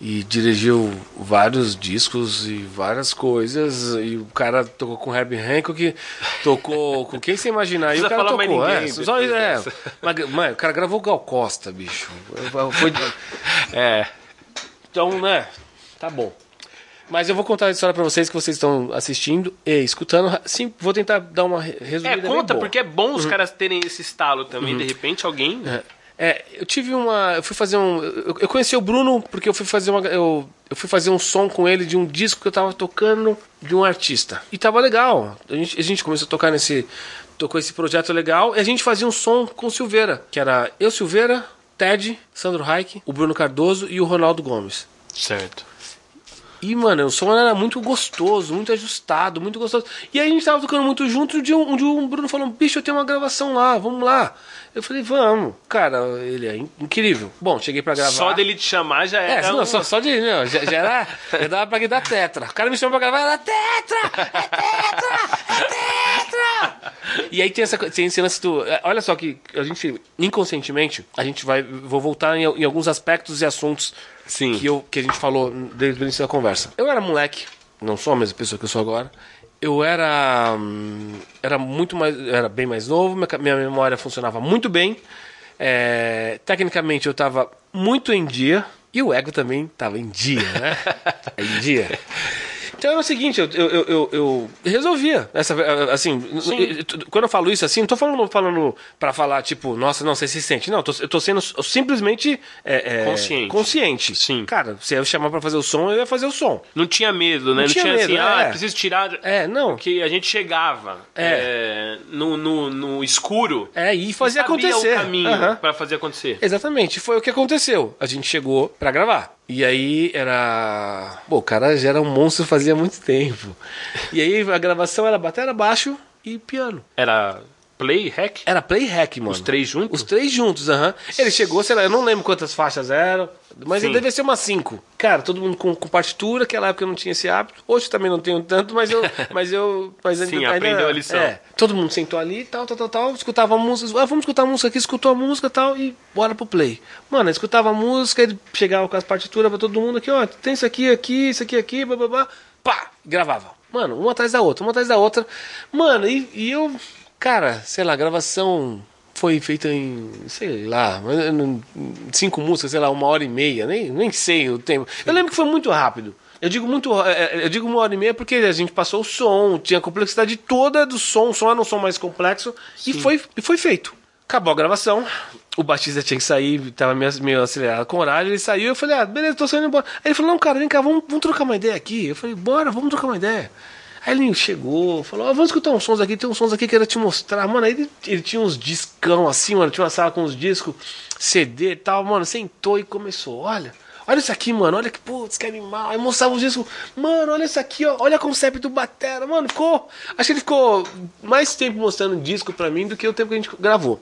e dirigiu vários discos e várias coisas. E o cara tocou com Herbie Hancock, tocou com quem você imaginar. E o cara tocou, ninguém, é, só, é, mas, mas, o cara gravou Gal Costa, bicho. Foi, é. Então, né? Tá bom. Mas eu vou contar a história para vocês que vocês estão assistindo e escutando. Sim, vou tentar dar uma resumida. É, conta, porque é bom os uhum. caras terem esse estalo também. Uhum. De repente, alguém. É. É, eu tive uma. Eu fui fazer um. Eu, eu, conheci o Bruno porque eu fui fazer uma. Eu, eu fui fazer um som com ele de um disco que eu tava tocando de um artista. E tava legal. A gente, a gente começou a tocar nesse. Tocou esse projeto legal e a gente fazia um som com o Silveira, que era eu, Silveira, Ted, Sandro Reich, o Bruno Cardoso e o Ronaldo Gomes. Certo. E, mano, o som era muito gostoso, muito ajustado, muito gostoso. E aí a gente tava tocando muito junto, de um, de um Bruno falou, bicho, eu tenho uma gravação lá, vamos lá. Eu falei, vamos. Cara, ele é incrível. Bom, cheguei pra gravar. Só dele te chamar já era. É, não, um... só, só de. Não, já, já era. Já dava pra dar tetra. O cara me chamou pra gravar, era tetra! É tetra! É tetra! E aí tem essa, tem esse lance do. É, olha só que a gente, inconscientemente, a gente vai. Vou voltar em, em alguns aspectos e assuntos Sim. Que, eu, que a gente falou desde o início da conversa. Eu era moleque, não sou a mesma pessoa que eu sou agora eu era hum, era muito mais era bem mais novo minha, minha memória funcionava muito bem é, tecnicamente eu estava muito em dia e o ego também estava em dia né em dia então era o seguinte, eu, eu, eu, eu resolvia. Essa, assim, quando eu falo isso assim, não tô falando, falando para falar, tipo, nossa, não, você se sente. Não, eu tô, eu tô sendo simplesmente é, é, consciente. consciente. Sim. Cara, se eu chamar para fazer o som, eu ia fazer o som. Não tinha medo, né? Não, não tinha, tinha medo, assim, ah, é. preciso tirar. É, não. Porque a gente chegava é. é no, no, no, escuro. É, e fazia acontecer. o caminho uhum. para fazer acontecer. Exatamente, foi o que aconteceu. A gente chegou para gravar. E aí era. Pô, o cara já era um monstro fazia muito tempo. E aí a gravação era bateria, baixo e piano. Era play hack? Era play hack, mano. Os três juntos? Os três juntos, aham. Uhum. Ele chegou, sei lá, eu não lembro quantas faixas eram, mas Sim. ele devia ser umas cinco. Cara, todo mundo com, com partitura, aquela época eu não tinha esse hábito. Hoje também não tenho tanto, mas eu. Mas eu mas Sim, ainda, aprendeu a lição. É, todo mundo sentou ali, tal, tal, tal, tal, escutava a música. Ah, vamos escutar a música aqui, escutou a música tal, e bora pro play. Mano, escutava a música, ele chegava com as partituras pra todo mundo aqui, ó, tem isso aqui, aqui, isso aqui, aqui, blá blá blá. Pá! Gravava. Mano, uma atrás da outra, uma atrás da outra. Mano, e, e eu. Cara, sei lá, a gravação foi feita em, sei lá, cinco músicas, sei lá, uma hora e meia, nem, nem sei o tempo. Eu lembro que foi muito rápido. Eu digo muito, é, é, eu digo uma hora e meia porque a gente passou o som, tinha a complexidade toda do som, o som era um som mais complexo e foi, e foi feito. Acabou a gravação, o Batista tinha que sair, tava meio, meio acelerado com horário, ele saiu, eu falei, ah, beleza, tô saindo embora. Aí ele falou, não, cara, vem cá, vamos, vamos trocar uma ideia aqui. Eu falei, bora, vamos trocar uma ideia. Aí ele chegou, falou: ah, vamos escutar uns sons aqui, tem uns sons aqui que eu quero te mostrar. Mano, aí ele, ele tinha uns discão assim, mano, tinha uma sala com uns discos, CD e tal, mano, sentou e começou: olha. Olha isso aqui, mano. Olha que putz, que animal. Aí mostrava os discos. Mano, olha isso aqui, ó. Olha o conceito do Batera. Mano, ficou. Acho que ele ficou mais tempo mostrando disco pra mim do que o tempo que a gente gravou.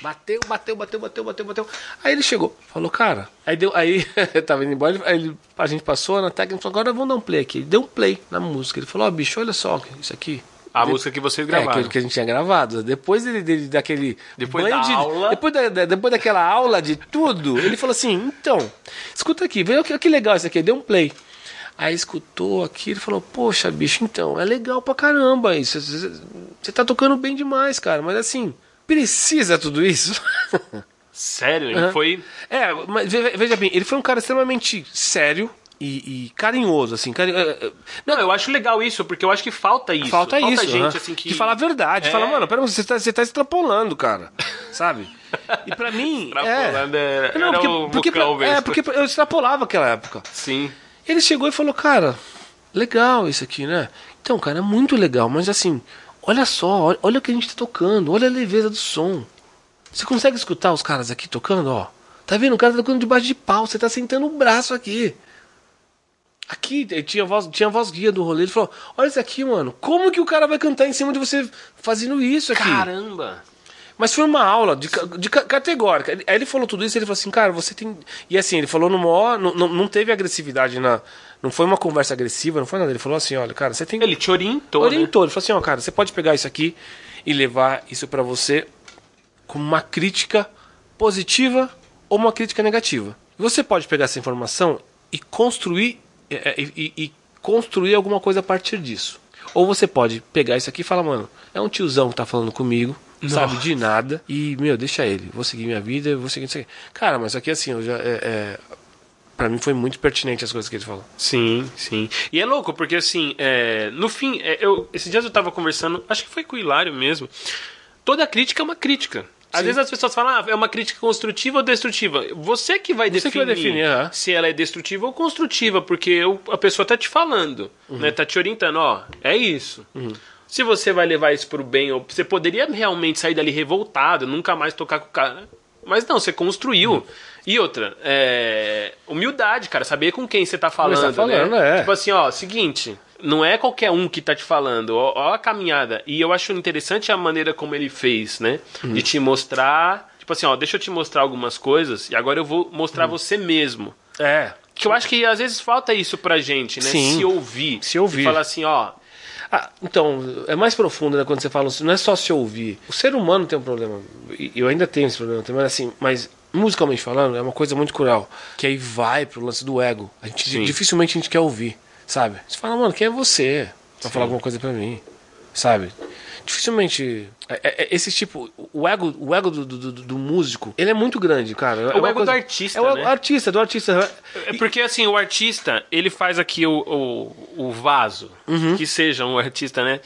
Bateu, bateu, bateu, bateu, bateu, bateu. Aí ele chegou, falou, cara. Aí deu, aí tava indo embora, aí ele, a gente passou na técnica, falou, agora vamos dar um play aqui. Ele deu um play na música. Ele falou, ó, oh, bicho, olha só isso aqui. A de... música que vocês gravaram. É, que, que, a gente tinha gravado. Depois dele, dele daquele. Depois da de, aula. Depois, da, depois daquela aula de tudo, ele falou assim: então, escuta aqui, vê que, que legal isso aqui. Deu um play. Aí escutou aqui, ele falou: Poxa, bicho, então, é legal pra caramba isso. Você tá tocando bem demais, cara. Mas assim, Precisa tudo isso? Sério? Ele uhum. foi. É, mas veja bem, ele foi um cara extremamente sério. E, e carinhoso, assim. Carinho... É, é, não, eu acho legal isso, porque eu acho que falta isso. Falta, falta isso. gente, assim, que... De falar a verdade. É... Fala, mano, pera, você tá, você tá extrapolando, cara. Sabe? E pra mim. extrapolando é... é... Não, porque, porque, pra... é, porque eu extrapolava aquela época. Sim. Ele chegou e falou, cara, legal isso aqui, né? Então, cara, é muito legal, mas assim, olha só, olha o que a gente tá tocando, olha a leveza do som. Você consegue escutar os caras aqui tocando, ó? Tá vendo? O cara tá tocando debaixo de pau, você tá sentando o braço aqui. Aqui, tinha voz, tinha voz guia do rolê, ele falou: Olha isso aqui, mano. Como que o cara vai cantar em cima de você fazendo isso aqui? Caramba! Mas foi uma aula de, de categórica. Aí ele falou tudo isso, ele falou assim, cara, você tem. E assim, ele falou no maior. Não, não teve agressividade na. Não foi uma conversa agressiva, não foi nada. Ele falou assim, olha, cara, você tem. Ele te orientou. Orientou. Né? Ele falou assim, ó, cara, você pode pegar isso aqui e levar isso para você como uma crítica positiva ou uma crítica negativa. Você pode pegar essa informação e construir é, e, e, e construir alguma coisa a partir disso. Ou você pode pegar isso aqui e falar, mano, é um tiozão que tá falando comigo, não sabe de nada, e, meu, deixa ele, vou seguir minha vida, vou seguir aqui. Cara, mas aqui assim, eu já. É, é, pra mim foi muito pertinente as coisas que ele falou. Sim, sim. E é louco, porque assim, é, no fim, é, eu, esses dias eu tava conversando, acho que foi com o Hilário mesmo. Toda crítica é uma crítica. Às Sim. vezes as pessoas falam, ah, é uma crítica construtiva ou destrutiva. Você que vai Você definir, que vai definir é. se ela é destrutiva ou construtiva, porque a pessoa tá te falando, uhum. né? Tá te orientando, ó, é isso. Uhum. Se você vai levar isso pro bem, ou você poderia realmente sair dali revoltado, nunca mais tocar com o cara. Mas não, você construiu. Uhum. E outra, é... humildade, cara, saber com quem você tá falando. Você tá falando, né? é. Tipo assim, ó, seguinte, não é qualquer um que tá te falando, ó, ó, a caminhada. E eu acho interessante a maneira como ele fez, né? Uhum. De te mostrar, tipo assim, ó, deixa eu te mostrar algumas coisas e agora eu vou mostrar uhum. você mesmo. É. Que eu acho que às vezes falta isso pra gente, né? Sim. Se ouvir. Se ouvir. E falar assim, ó. Ah, então, é mais profundo né, quando você fala, não é só se ouvir. O ser humano tem um problema. Eu ainda tenho esse problema também, mas assim, mas musicalmente falando, é uma coisa muito cruel. Que aí vai pro lance do ego. A gente Sim. dificilmente a gente quer ouvir. Sabe? Você fala, mano, quem é você pra Sim. falar alguma coisa pra mim? Sabe? Dificilmente. É, é, é esse tipo. O ego, o ego do, do, do, músico, ele é muito grande, cara. É o ego coisa, do artista. É o né? artista, do artista. É porque assim, o artista, ele faz aqui o, o, o vaso, uhum. que seja um artista, né?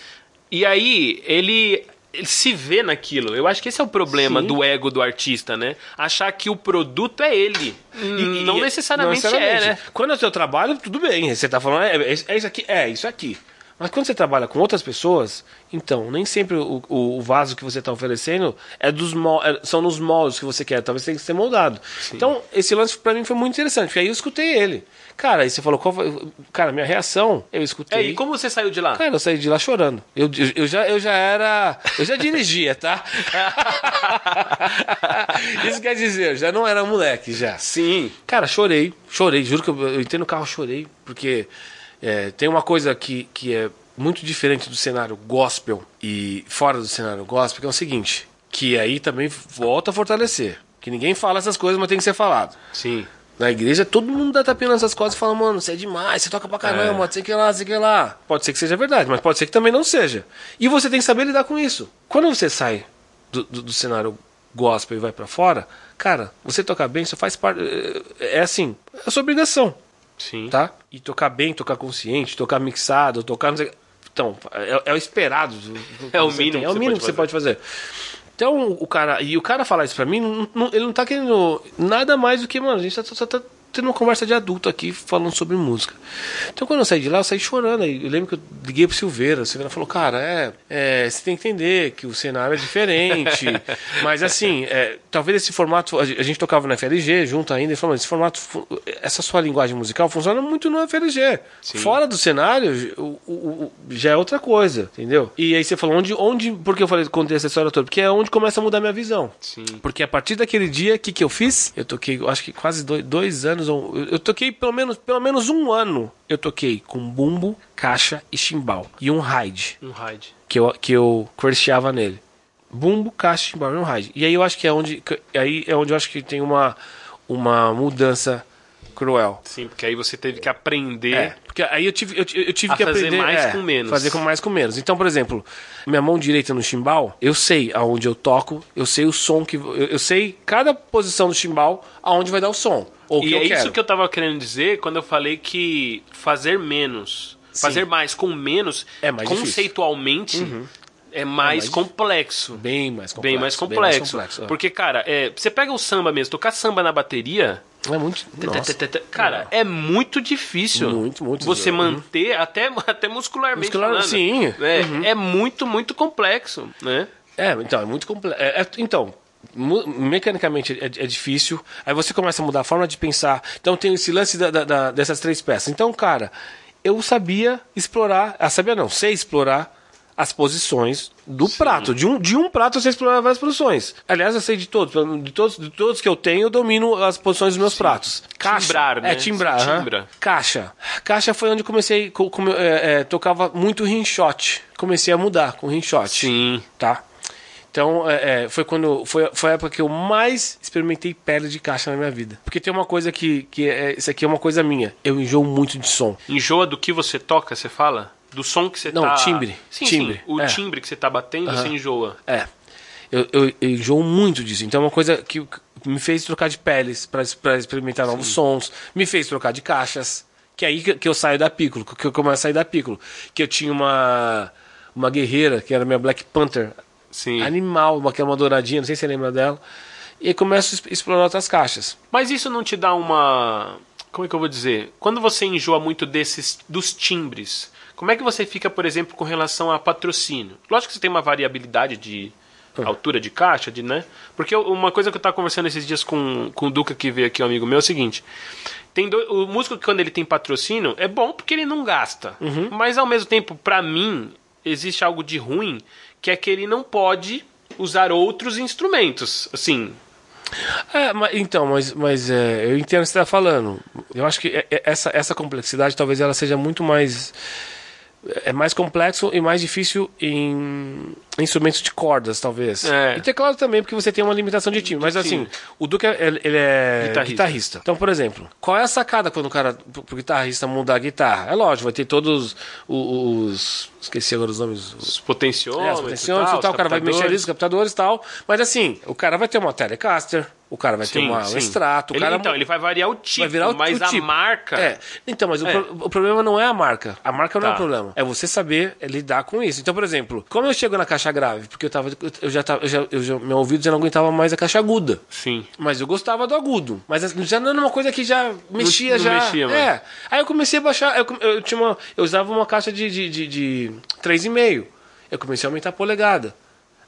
E aí, ele ele se vê naquilo. Eu acho que esse é o problema Sim. do ego do artista, né? Achar que o produto é ele. E, não, e, necessariamente não, necessariamente é, né? Quando é o seu trabalho, tudo bem. Você tá falando, é, é, é isso aqui, é isso aqui. Mas quando você trabalha com outras pessoas, então, nem sempre o, o, vaso que você está oferecendo é dos é, são nos moldes que você quer. Talvez tenha que ser moldado. Sim. Então, esse lance para mim foi muito interessante, porque aí eu escutei ele. Cara, aí você falou, qual foi... Cara, minha reação, eu escutei. É, e como você saiu de lá? Cara, eu saí de lá chorando. Eu, eu, eu já, eu já era. Eu já dirigia, tá? Isso quer dizer, eu já não era moleque já. Sim. Cara, chorei, chorei, juro que eu, eu entrei no carro, chorei, porque é, tem uma coisa que, que é muito diferente do cenário gospel e fora do cenário gospel, que é o seguinte, que aí também volta a fortalecer. Que ninguém fala essas coisas, mas tem que ser falado. Sim. Na igreja, todo mundo dá tapinha nessas costas e fala, mano, você é demais, você toca pra caramba, é. ser que lá, sei que lá. Pode ser que seja verdade, mas pode ser que também não seja. E você tem que saber lidar com isso. Quando você sai do, do, do cenário gospel e vai para fora, cara, você tocar bem, isso faz parte. É, é assim, é a sua obrigação. Sim. Tá? E tocar bem, tocar consciente, tocar mixado, tocar. Então, é, é o esperado. É o mínimo. É o mínimo que você pode fazer. Então, o cara. E o cara falar isso pra mim, não, não, ele não tá querendo nada mais do que, mano, a gente tá, só tá tendo uma conversa de adulto aqui falando sobre música. Então quando eu saí de lá, eu saí chorando. Eu lembro que eu liguei pro Silveira. O Silveira falou, cara, é, é você tem que entender que o cenário é diferente. mas assim, é, talvez esse formato. A gente tocava no FLG junto ainda, e falou, esse formato, essa sua linguagem musical funciona muito no FLG. Sim. Fora do cenário, o, o, o, já é outra coisa, entendeu? E aí você falou, onde. onde porque eu falei, contei essa história toda? Porque é onde começa a mudar minha visão. Sim. Porque a partir daquele dia, o que, que eu fiz? Eu toquei, acho que quase dois, dois anos anos, eu, toquei pelo menos, pelo menos um ano. Eu toquei com bumbo, caixa e chimbal. E um ride. Um ride. Que eu, que eu crushava nele. Bumbo, caixa, chimbal e um ride. E aí eu acho que é onde. Aí é onde eu acho que tem uma, uma mudança cruel. Sim, porque aí você teve que aprender. É, porque aí eu tive, eu, eu tive que fazer aprender. mais é, com menos. Fazer com mais com menos. Então, por exemplo, minha mão direita no chimbal, eu sei aonde eu toco, eu sei o som que. Eu, eu sei cada posição do chimbal aonde vai dar o som. Ou e é isso que eu tava querendo dizer quando eu falei que fazer menos, Sim. fazer mais com menos, é mais conceitualmente. Uhum é mais, é mais complexo. Bem mais complexo. Bem mais complexo. Bem mais complexo. Porque, cara, é, você pega o samba mesmo, tocar samba na bateria. É muito. Nossa. Cara, é muito difícil. Muito, muito. Você manter, até, até muscularmente Muscular, falando. Sim. É, uhum. é muito, muito complexo, né? É, então, é muito complexo. É, é, então, mecanicamente é, é, difícil. Aí você começa a mudar a forma de pensar. Então tem esse lance da, da, da, dessas três peças. Então, cara, eu sabia explorar. Ah, sabia não, sei explorar as posições do Sim. prato. De um, de um prato eu sei explorar várias posições. Aliás, eu sei de todos. De todos, de todos que eu tenho, eu domino as posições dos meus Sim. pratos. Caixa. Timbrar, né? É, timbrar. Timbra. Caixa. Caixa foi onde comecei. Com, com, é, é, tocava muito rinshot. Comecei a mudar com rinshot. Sim. Tá? Então, é, é, foi quando foi, foi a época que eu mais experimentei pele de caixa na minha vida. Porque tem uma coisa que, que é, isso aqui é uma coisa minha. Eu enjoo muito de som. Enjoa do que você toca, você fala? Do som que você Não, tá... Não, timbre. Sim, timbre. Sim. O é. timbre que você tá batendo, uhum. você enjoa. É. Eu, eu, eu enjoo muito disso. Então é uma coisa que me fez trocar de peles para experimentar sim. novos sons. Me fez trocar de caixas. Que é aí que, que eu saio da Piccolo. Que eu começo a sair da Piccolo. Que eu tinha uma, uma guerreira, que era minha Black Panther. Sim. Animal, uma que é uma douradinha, não sei se você lembra dela. E começo a explorar outras caixas. Mas isso não te dá uma. Como é que eu vou dizer? Quando você enjoa muito desses dos timbres, como é que você fica, por exemplo, com relação a patrocínio? Lógico que você tem uma variabilidade de hum. altura de caixa, de, né? Porque uma coisa que eu estava conversando esses dias com, com o Duca, que veio aqui, um amigo meu, é o seguinte. Tem do, o músico que quando ele tem patrocínio, é bom porque ele não gasta. Uhum. Mas ao mesmo tempo, para mim, existe algo de ruim, que é que ele não pode usar outros instrumentos. Assim, é, mas, então, mas, mas é, eu entendo o que você está falando. Eu acho que é, é, essa, essa complexidade talvez ela seja muito mais é mais complexo e mais difícil em instrumentos de cordas, talvez. É. E teclado também, porque você tem uma limitação de time. Mas assim, o Duque ele, ele é guitarrista. guitarrista. Então, por exemplo, qual é a sacada quando o cara, pro guitarrista mudar a guitarra? É lógico, vai ter todos os, os esqueci agora os nomes. Os potenciômetros. É, os potenciômetros e tal, o cara vai mexer ali, os captadores e tal. Mas assim, o cara vai ter uma Telecaster, o cara vai sim, ter uma, um extrato. O ele, cara, então, ele vai variar o tipo, vai virar o, mas o tipo. a marca. É. Então, mas é. O, pro, o, problema não é a marca. A marca não tá. é o tá. problema. É você saber lidar com isso. Então, por exemplo, como eu chego na caixa grave? Porque eu tava. Eu já tava. Eu já, eu já, meu ouvido já não aguentava mais a caixa aguda. Sim. Mas eu gostava do agudo. Mas já não era uma coisa que já mexia, não, não já. Mexia, é. Aí eu comecei a baixar. Eu, eu, tinha uma, eu usava uma caixa de, de, de, de 3,5. Eu comecei a aumentar a polegada.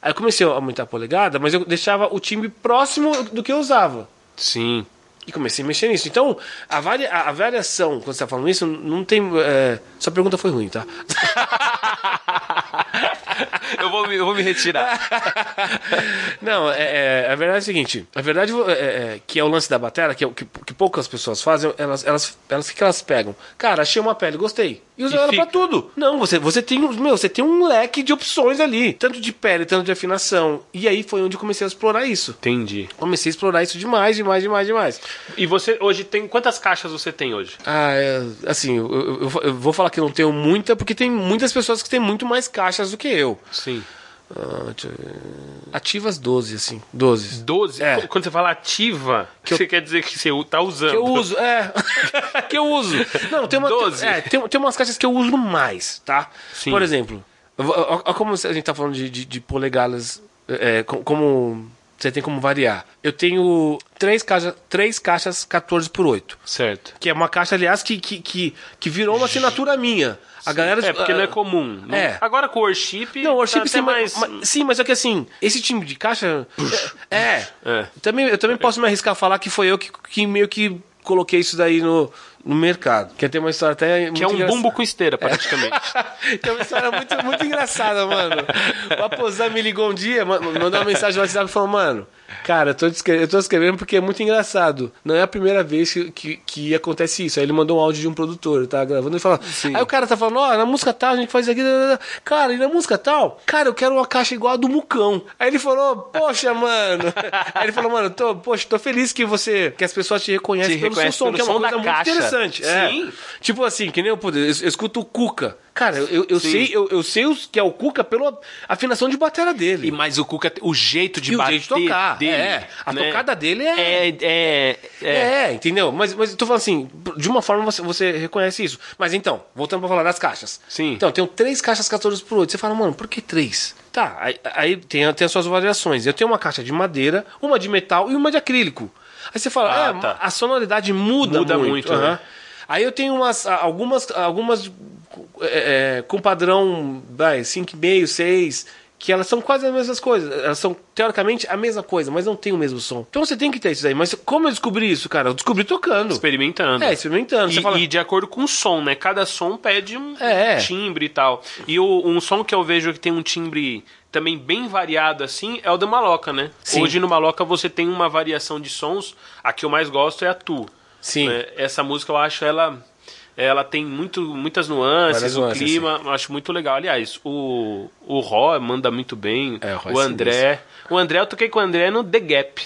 Aí eu comecei a aumentar a polegada, mas eu deixava o timbre próximo do que eu usava. Sim. E comecei a mexer nisso. Então, a, varia, a, variação, quando você está falando isso, não tem. É... Sua pergunta foi ruim, tá? eu, vou me, eu vou me retirar. não, é, é, a verdade é a seguinte: a verdade é, é, que é o lance da bateria, que, é, que, que poucas pessoas fazem, elas, elas, elas, que elas pegam? Cara, achei uma pele, gostei. E usa e ela fica. pra tudo. Não, você, você tem. Meu, você tem um leque de opções ali. Tanto de pele, tanto de afinação. E aí foi onde eu comecei a explorar isso. Entendi. Comecei a explorar isso demais, demais, demais, demais. E você hoje tem. Quantas caixas você tem hoje? Ah, é, assim, eu, eu, eu, vou falar que eu não tenho muita, porque tem muitas pessoas que têm muito mais caixas do que eu. Sim. Ah, ativas 12, assim. 12. 12? É. Quando você fala ativa, que você eu... quer dizer que você tá usando. Que eu uso, é. que eu uso. Não, tem uma. 12. É, tem, tem umas caixas que eu uso mais, tá? Sim. Por exemplo, olha como a gente tá falando de, de, de polegadas. É, como você tem como variar. Eu tenho três, caixa, três caixas 14 por 8. Certo. Que é uma caixa, aliás, que, que, que, que virou uma assinatura minha. A galera, é, porque uh, não é comum. Não... É. Agora com o worship. Não, o worship tá sim, mais... Mas, sim, mas é que assim, esse time de caixa. é, é. é. Também, eu também posso me arriscar a falar que foi eu que, que meio que coloquei isso daí no, no mercado. Quer ter uma história até. Que é um engraçada. bumbo com esteira, praticamente. Tem uma história muito, muito engraçada, mano. O Aposar me ligou um dia, mandou uma mensagem no WhatsApp e falou, mano. Cara, eu tô, eu tô escrevendo porque é muito engraçado. Não é a primeira vez que, que, que acontece isso. Aí ele mandou um áudio de um produtor, tá gravando e fala. Sim. Aí o cara tá falando, ó, oh, na música tal a gente faz aqui. Cara, e na música tal, cara, eu quero uma caixa igual a do Mucão. Aí ele falou, poxa, mano. Aí ele falou, mano, tô, poxa, tô feliz que você. que as pessoas te reconhecem te pelo seu som, que é uma coisa muito caixa. interessante. É. Sim. Tipo assim, que nem eu, eu, eu escuto o Cuca. Cara, eu, eu sei, eu, eu sei os, que é o Cuca pela afinação de bateria dele. E mais o Cuca, o jeito de e bater. O jeito de tocar. Dele, é. A né? tocada dele é. É, é, é. é entendeu? Mas, mas eu tô falando assim, de uma forma você, você reconhece isso. Mas então, voltando pra falar das caixas. Sim. Então, eu tenho três caixas 14 por 8. Você fala, mano, por que três? Tá, aí, aí tem, tem as suas variações. Eu tenho uma caixa de madeira, uma de metal e uma de acrílico. Aí você fala, ah, é, tá. a sonoridade muda, muda muito. muito uhum. né? Aí eu tenho umas, algumas, algumas é, é, com padrão 5,5, 6, que elas são quase as mesmas coisas. Elas são, teoricamente, a mesma coisa, mas não tem o mesmo som. Então você tem que ter isso aí. Mas como eu descobri isso, cara? Eu descobri tocando. Experimentando. É, experimentando. E, fala... e de acordo com o som, né? Cada som pede um é. timbre e tal. E o, um som que eu vejo que tem um timbre também bem variado assim é o da Maloca, né? Sim. Hoje no Maloca você tem uma variação de sons. A que eu mais gosto é a Tu. Sim. Né? Essa música eu acho ela ela tem muito, muitas nuances, o clima, eu acho muito legal. Aliás, o, o Ró manda muito bem, é, o, o André. O André, eu toquei com o André no The Gap.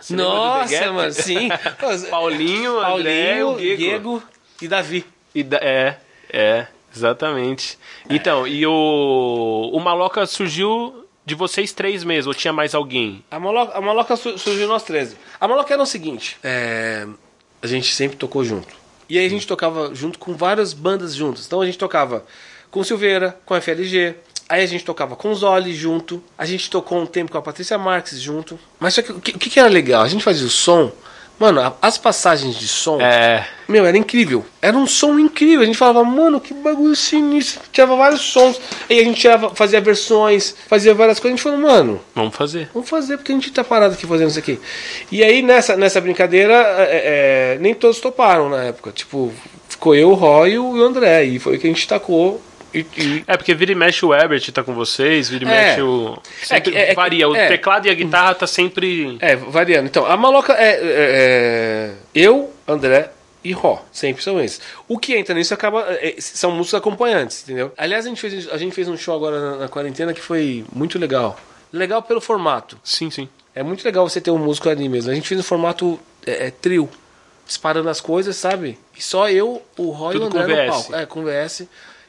Você Nossa, Gap? mano, sim. Paulinho, André, Paulinho, Diego e Davi. E da, é, é, exatamente. É. Então, e o, o Maloca surgiu de vocês três mesmo, ou tinha mais alguém? A Maloca, a Maloca surgiu nós três. A Maloca era o seguinte, é, a gente sempre tocou junto. E aí a gente tocava junto com várias bandas juntas. Então a gente tocava com Silveira, com a FLG. Aí a gente tocava com Zoli junto. A gente tocou um tempo com a Patrícia Marques junto. Mas só que o que, que era legal? A gente fazia o som Mano, as passagens de som. É. Meu, era incrível. Era um som incrível. A gente falava, mano, que bagulho sinistro. Tirava vários sons. Aí a gente tirava, fazia versões, fazia várias coisas. A gente falou, mano. Vamos fazer. Vamos fazer, porque a gente tá parado aqui fazendo isso aqui. E aí nessa, nessa brincadeira, é, é, nem todos toparam na época. Tipo, ficou eu, o Roy e o André. E foi o que a gente tacou e, e... É porque vira e mexe o Herbert tá com vocês, vira e é. mexe o. Sempre é, é, varia. O é. teclado e a guitarra tá sempre. É, variando. Então, a maloca é, é, é eu, André e Ró. Sempre são esses. O que entra nisso acaba. são músicos acompanhantes, entendeu? Aliás, a gente fez, a gente fez um show agora na, na quarentena que foi muito legal. Legal pelo formato. Sim, sim. É muito legal você ter um músico ali mesmo. A gente fez um formato é, trio, disparando as coisas, sabe? E só eu, o Roy e o André no palco. É, com VS.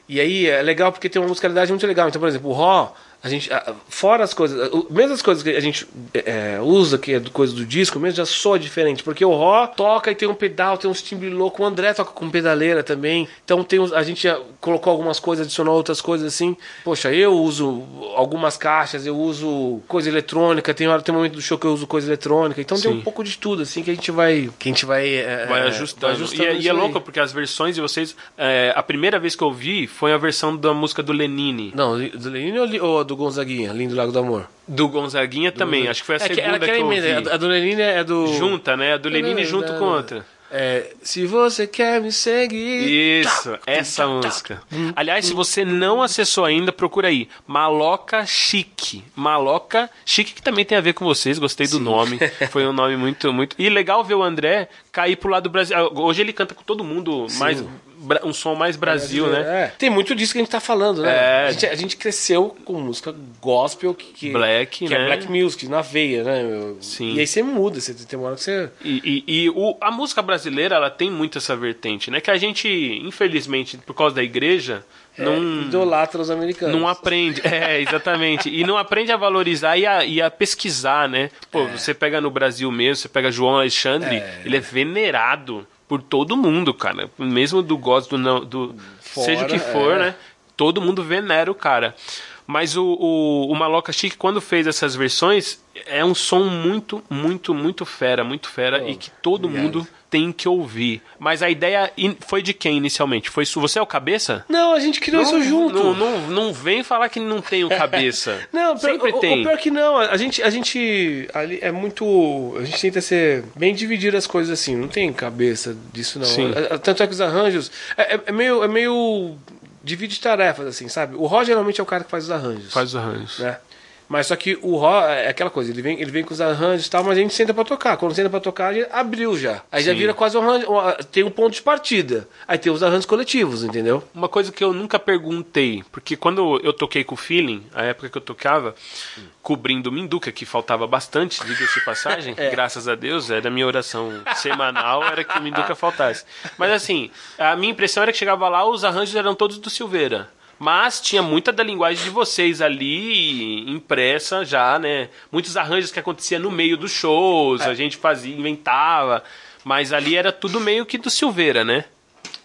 E aí é legal porque tem uma musicalidade muito legal. Então, por exemplo, o Raw a gente, fora as coisas, mesmo as coisas que a gente é, usa, que é do coisa do disco, mesmo já soa diferente, porque o Ró toca e tem um pedal, tem uns timbres loucos, o André toca com pedaleira também, então tem a gente já colocou algumas coisas, adicionou outras coisas assim. Poxa, eu uso algumas caixas, eu uso coisa eletrônica, tem hora tem um momento do show que eu uso coisa eletrônica, então Sim. tem um pouco de tudo assim que a gente vai, que a gente vai, é, vai ajustando. Vai ajustando e, é, e é louco porque as versões de vocês, é, a primeira vez que eu vi foi a versão da música do Lenine. Não, do Lenine ou do Gonzaguinha, Lindo Lago do Amor. Do Gonzaguinha do também, acho que foi a é segunda que, que eu ouvi. A do Lenine é do... Junta, né? A do Lenine junto com outra. É, se você quer me seguir. Isso, tá, essa tá, música. Tá. Aliás, se você não acessou ainda, procura aí. Maloca Chique. Maloca Chique, que também tem a ver com vocês, gostei do Sim. nome. Foi um nome muito, muito. E legal ver o André cair pro lado do Brasil. Hoje ele canta com todo mundo, Sim. mais um som mais Brasil, é, né? É. Tem muito disso que a gente tá falando, né? É. A, gente, a, gente, cresceu com música gospel que, que black, que é né? é black music na veia, né? Sim. E aí você muda, você tem uma hora que você e, e, e o, a música brasileira ela tem muito essa vertente, né? Que a gente infelizmente por causa da igreja é, não idolatra os americanos. Não aprende, é, exatamente. e não aprende a valorizar e a, e a pesquisar, né? Pô, é. você pega no Brasil mesmo, você pega João Alexandre, é. ele é venerado por todo mundo, cara. Mesmo do gosto do, do Fora, seja o que for, é. né? Todo mundo venera o cara. Mas o, o, o Maloca Chic, quando fez essas versões, é um som muito, muito, muito fera, muito fera, oh, e que todo obrigado. mundo tem que ouvir. Mas a ideia foi de quem inicialmente? Foi você é o cabeça? Não, a gente criou não, isso junto. Não, não, não vem falar que não tem o cabeça. não, sempre pior, tem. O, o pior que não, a gente, a gente ali é muito, a gente tenta ser bem dividir as coisas assim. Não tem cabeça disso não. Sim. Tanto é que os arranjos é, é, é meio, é meio divide tarefas assim, sabe? O Roger geralmente é o cara que faz os arranjos. Faz os arranjos. Né? Mas só que o rock é aquela coisa, ele vem, ele vem com os arranjos e tal, mas a gente senta pra tocar. Quando senta pra tocar, gente abriu já. Aí Sim. já vira quase um arranjo. Tem um ponto de partida. Aí tem os arranjos coletivos, entendeu? Uma coisa que eu nunca perguntei, porque quando eu toquei com o Feeling, a época que eu tocava, cobrindo Minduca, que faltava bastante, diga-se passagem, é. graças a Deus, era a minha oração semanal, era que o Minduca faltasse. Mas assim, a minha impressão era que chegava lá, os arranjos eram todos do Silveira. Mas tinha muita da linguagem de vocês ali impressa já, né? Muitos arranjos que acontecia no meio dos shows, é. a gente fazia, inventava. Mas ali era tudo meio que do Silveira, né?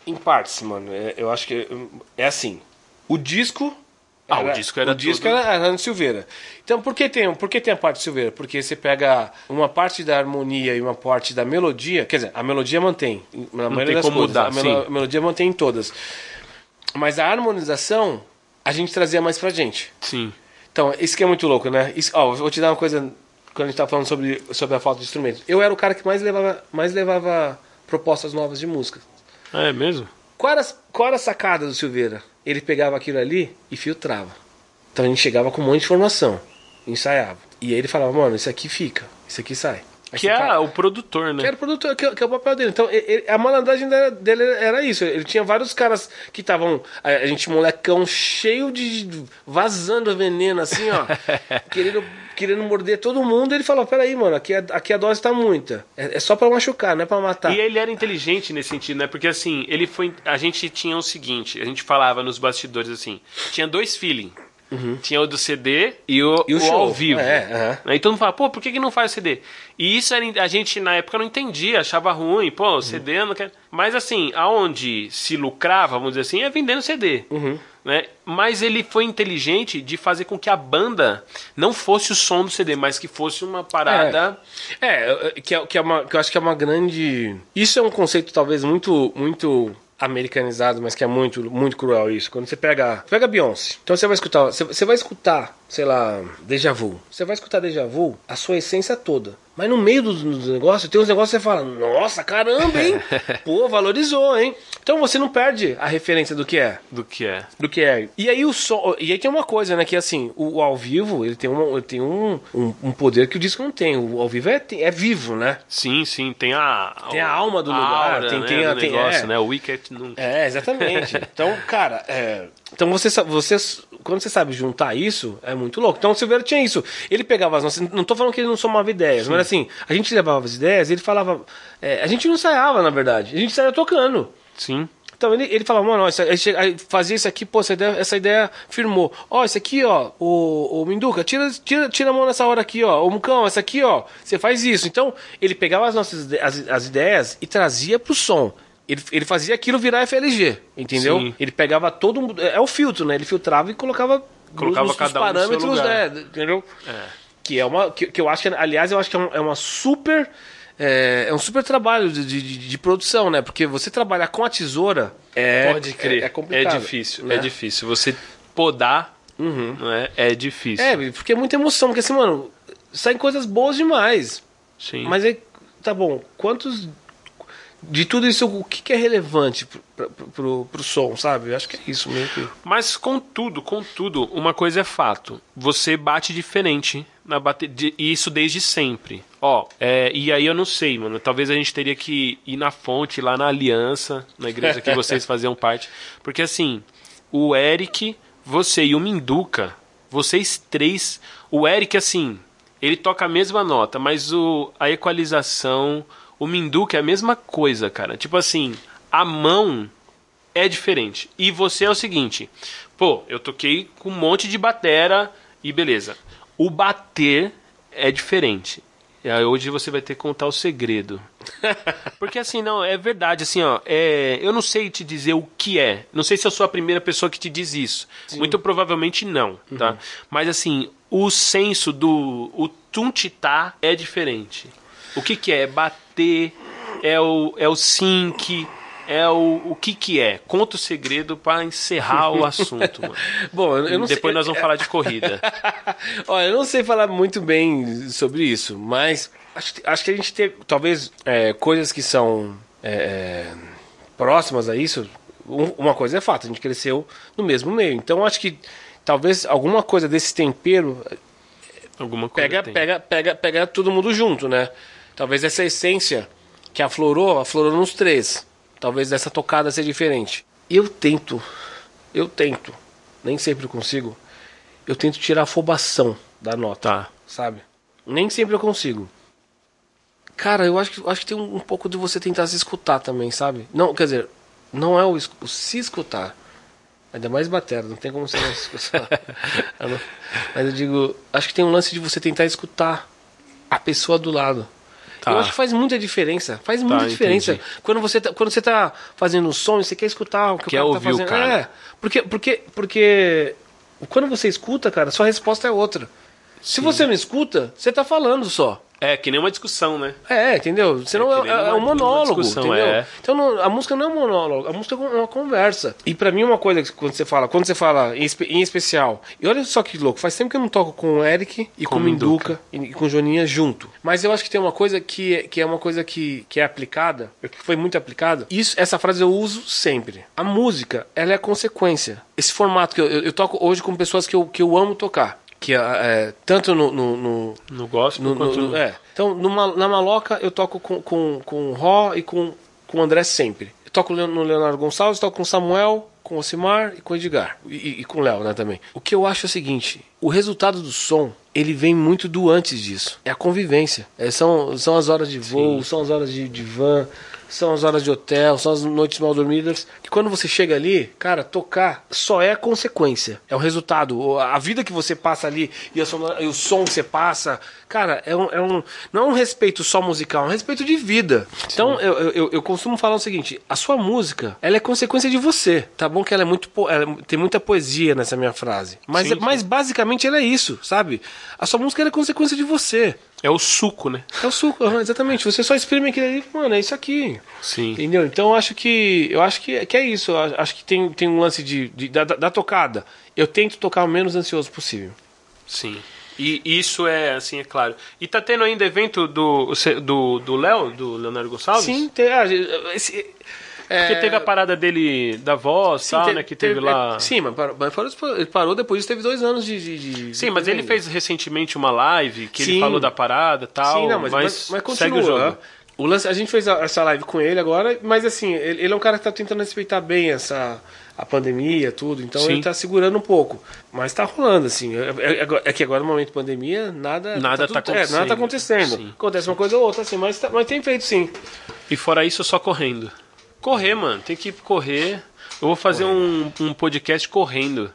Em partes, mano. É, eu acho que é assim. O disco ah, era, o disco era o disco tudo... era Arnaldo Silveira. Então, por que, tem, por que tem a parte de Silveira? Porque você pega uma parte da harmonia e uma parte da melodia, quer dizer, a melodia mantém. Na Não tem como coisas, mudar, a, melo, a melodia mantém em todas. Mas a harmonização, a gente trazia mais pra gente. Sim. Então, isso que é muito louco, né? Isso, ó, vou te dar uma coisa, quando a gente tava falando sobre, sobre a falta de instrumentos. Eu era o cara que mais levava, mais levava propostas novas de música. Ah, é mesmo? Qual era, qual era a sacada do Silveira? Ele pegava aquilo ali e filtrava. Então a gente chegava com um monte de informação, ensaiava. E aí ele falava, mano, isso aqui fica, isso aqui sai. Que é o produtor, né? Que era o produtor, que, que é o papel dele. Então, ele, a malandragem dele era isso. Ele tinha vários caras que estavam. A, gente, molecão, cheio de. vazando veneno, assim, ó. querendo, querendo morder todo mundo. Ele falou: peraí, mano, aqui, a, aqui a dose tá muita. É, é só pra machucar, não é pra matar. E ele era inteligente nesse sentido, né? Porque assim, ele foi. A gente tinha o seguinte: a gente falava nos bastidores assim. Tinha dois feeling. Uhum. Tinha o do CD e o, e o, o ao vivo. É, uhum. Aí todo mundo fala, pô, por que, que não faz o CD? E isso a gente na época não entendia, achava ruim, pô, o uhum. CD não quer. Mas assim, aonde se lucrava, vamos dizer assim, é vendendo CD. Uhum. Né? Mas ele foi inteligente de fazer com que a banda não fosse o som do CD, mas que fosse uma parada. É, é que, é, que, é uma, que eu acho que é uma grande. Isso é um conceito talvez muito, muito americanizado, mas que é muito, muito cruel isso. Quando você pega, pega Beyoncé, então você vai escutar, você, você vai escutar, sei lá, Deja Vu. Você vai escutar Deja Vu, a sua essência toda. Mas no meio dos, dos negócios, tem uns negócios que você fala, nossa, caramba, hein? Pô, valorizou, hein? Então você não perde a referência do que é. Do que é. Do que é. E aí o som. E aí tem uma coisa, né? Que assim, o, o ao vivo, ele tem, uma, ele tem um, um, um, poder que o disco não tem. O ao vivo é, é vivo, né? Sim, sim. Tem a. Tem a alma do lugar. Aura, tem, né, tem, a, tem, negócio, é. né? O Wicked não. É, exatamente. então, cara, é, então você, você quando você sabe juntar isso, é muito louco. Então o Silveira tinha isso. Ele pegava as nossas. Não estou falando que ele não somava ideias, Sim. mas assim, a gente levava as ideias ele falava. É, a gente não ensaiava, na verdade. A gente saía tocando. Sim. Então ele, ele falava, mano, ó, aí fazia isso aqui, pô, essa ideia, essa ideia firmou. Ó, isso aqui, ó, o, o Minduca, tira, tira, tira a mão nessa hora aqui, ó. O Mucão, essa aqui, ó, você faz isso. Então, ele pegava as nossas as, as ideias e trazia pro som. Ele, ele fazia aquilo virar FLG, entendeu? Sim. Ele pegava todo mundo. É, é o filtro, né? Ele filtrava e colocava, colocava nos, cada parâmetros, um né? Entendeu? É. Que é uma. Que, que, eu acho que, aliás, eu acho que é, um, é uma super. É, é, um super trabalho de, de, de, produção, né? Porque você trabalhar com a tesoura é, Pode crer. é, é complicado. É difícil, né? é difícil. Você podar uhum. não é, é difícil. É, porque é muita emoção, porque assim, mano, saem coisas boas demais. Sim. Mas aí, tá bom, quantos de tudo isso, o que, é relevante pro, pro, pro, som, sabe? Eu acho que é isso mesmo. Mas contudo, contudo, uma coisa é fato. Você bate diferente na bate... e isso desde sempre. Ó, é, e aí eu não sei, mano. Talvez a gente teria que ir na fonte, lá na aliança, na igreja que vocês faziam parte. Porque assim, o Eric, você e o Minduca, vocês três. O Eric, assim, ele toca a mesma nota, mas o, a equalização o Minduca é a mesma coisa, cara. Tipo assim, a mão é diferente. E você é o seguinte, pô, eu toquei com um monte de batera e beleza. O bater é diferente. E aí hoje você vai ter que contar o segredo. Porque assim, não, é verdade, assim, ó, é, eu não sei te dizer o que é. Não sei se eu sou a primeira pessoa que te diz isso. Sim. Muito provavelmente não, tá? Uhum. Mas assim, o senso do o tuntitá é diferente. O que que é? É bater, é o, é o sync, é o, o que que é? Conta o segredo para encerrar o assunto, mano. Bom, eu não Depois sei... nós vamos falar de corrida. Olha, eu não sei falar muito bem sobre isso, mas acho, acho que a gente tem, talvez, é, coisas que são é, é próximas a isso. uma coisa é fato, a gente cresceu no mesmo meio. Então acho que talvez alguma coisa desse tempero Alguma coisa pega, tem. pega, pega, pega todo mundo junto, né? Talvez essa essência que aflorou, aflorou nos três. Talvez essa tocada seja diferente. Eu tento, eu tento, nem sempre consigo. Eu tento tirar a afobação da nota, Tá. sabe? Nem sempre eu consigo. Cara, eu acho que, acho que tem um, um pouco de você tentar se escutar também, sabe? Não, quer dizer, não é o, o se escutar. Ainda mais batera, não tem como você não se escutar. Mas eu digo, acho que tem um lance de você tentar escutar a pessoa do lado. Tá. Eu acho que faz muita diferença. Faz muita diferença. entendi. Quando você, tá, quando você tá fazendo um som você quer escutar o que Quer o cara tá fazendo. cara. É. Porque, porque, porque quando você escuta, cara, sua resposta é outra. Se você não escuta, você tá falando só. É, que nem uma discussão, né? É, entendeu? Senão É é, é, um monólogo, discussão, entendeu? é. Então não- a música não é um monólogo, a música é uma conversa. E pra mim uma coisa que quando você fala, quando você fala em, em especial, e olha só que louco, faz tempo que eu não toco com o Eric e com, Com o Minduca e, com o Joninha junto. Mas eu acho que tem uma coisa que, é- que é uma coisa que, que é aplicada, que foi muito aplicada. Isso, essa frase eu uso sempre. A música, ela é a consequência. Esse formato que eu, eu, eu toco hoje com pessoas que eu, que eu amo tocar. Que é, é, tanto no- no- no, No gospel no- quanto no- é. Então, numa- na maloca, eu toco com, com, com o Ró e com, com o André sempre. Eu toco no Leonardo Gonçalves, toco com o Samuel, com o Osimar e com o Edgar. E, e- com o Léo, né, também. O que eu acho é o seguinte: o resultado do som, ele vem muito do antes disso. É a convivência. É, são, são as horas de voo, são as horas de, de van, são as horas de hotel, são as noites mal dormidas. E quando você chega ali, cara, tocar só é a consequência. É o resultado. A vida que você passa ali e, sonora- e o som que você passa, cara, é um, é um- não é um respeito só musical, é um respeito de vida. Então eu, eu- eu, eu costumo falar o seguinte: a sua música, ela é consequência de você. Tá bom que ela é muito ela é- tem muita poesia nessa minha frase, mas, Sim, sim. mas basicamente ela é isso, sabe? A sua música é consequência de você. É o suco, né? É o suco, exatamente. Você só exprime aquilo ali, mano, é isso aqui. Sim. Entendeu? Então eu acho que. Eu acho que, que é isso. Eu acho- que tem, tem um lance de, de- da, da tocada. Eu tento tocar o menos ansioso possível. Sim. E isso é, assim, é claro. E tá tendo ainda evento do do do Léo, do Leonardo Gonçalves? Sim, tem, ah, esse, Porque teve a parada dele da voz, tal, te- né? Que teve, lá. é, sim, mas parou, mas parou, ele parou depois teve dois anos de. de- de- Sim, mas ele ainda. fez recentemente uma live que ele Sim. falou da parada tal. Sim, não, mas, mas, mas continua. segue o jogo. né? O lance, a gente fez essa live com ele agora, mas assim, ele, ele é um cara que tá tentando respeitar bem essa a pandemia, tudo, então Sim. ele tá segurando um pouco. Mas tá rolando, assim. É, é- é que agora no momento de pandemia, nada. Nada tudo- tá é, nada tá acontecendo. acontecendo. Sim. Acontece uma coisa ou outra, assim, mas, tá- mas tem feito sim. E fora isso, só correndo. Correr, mano. Tem que correr. Eu vou fazer um, um podcast correndo.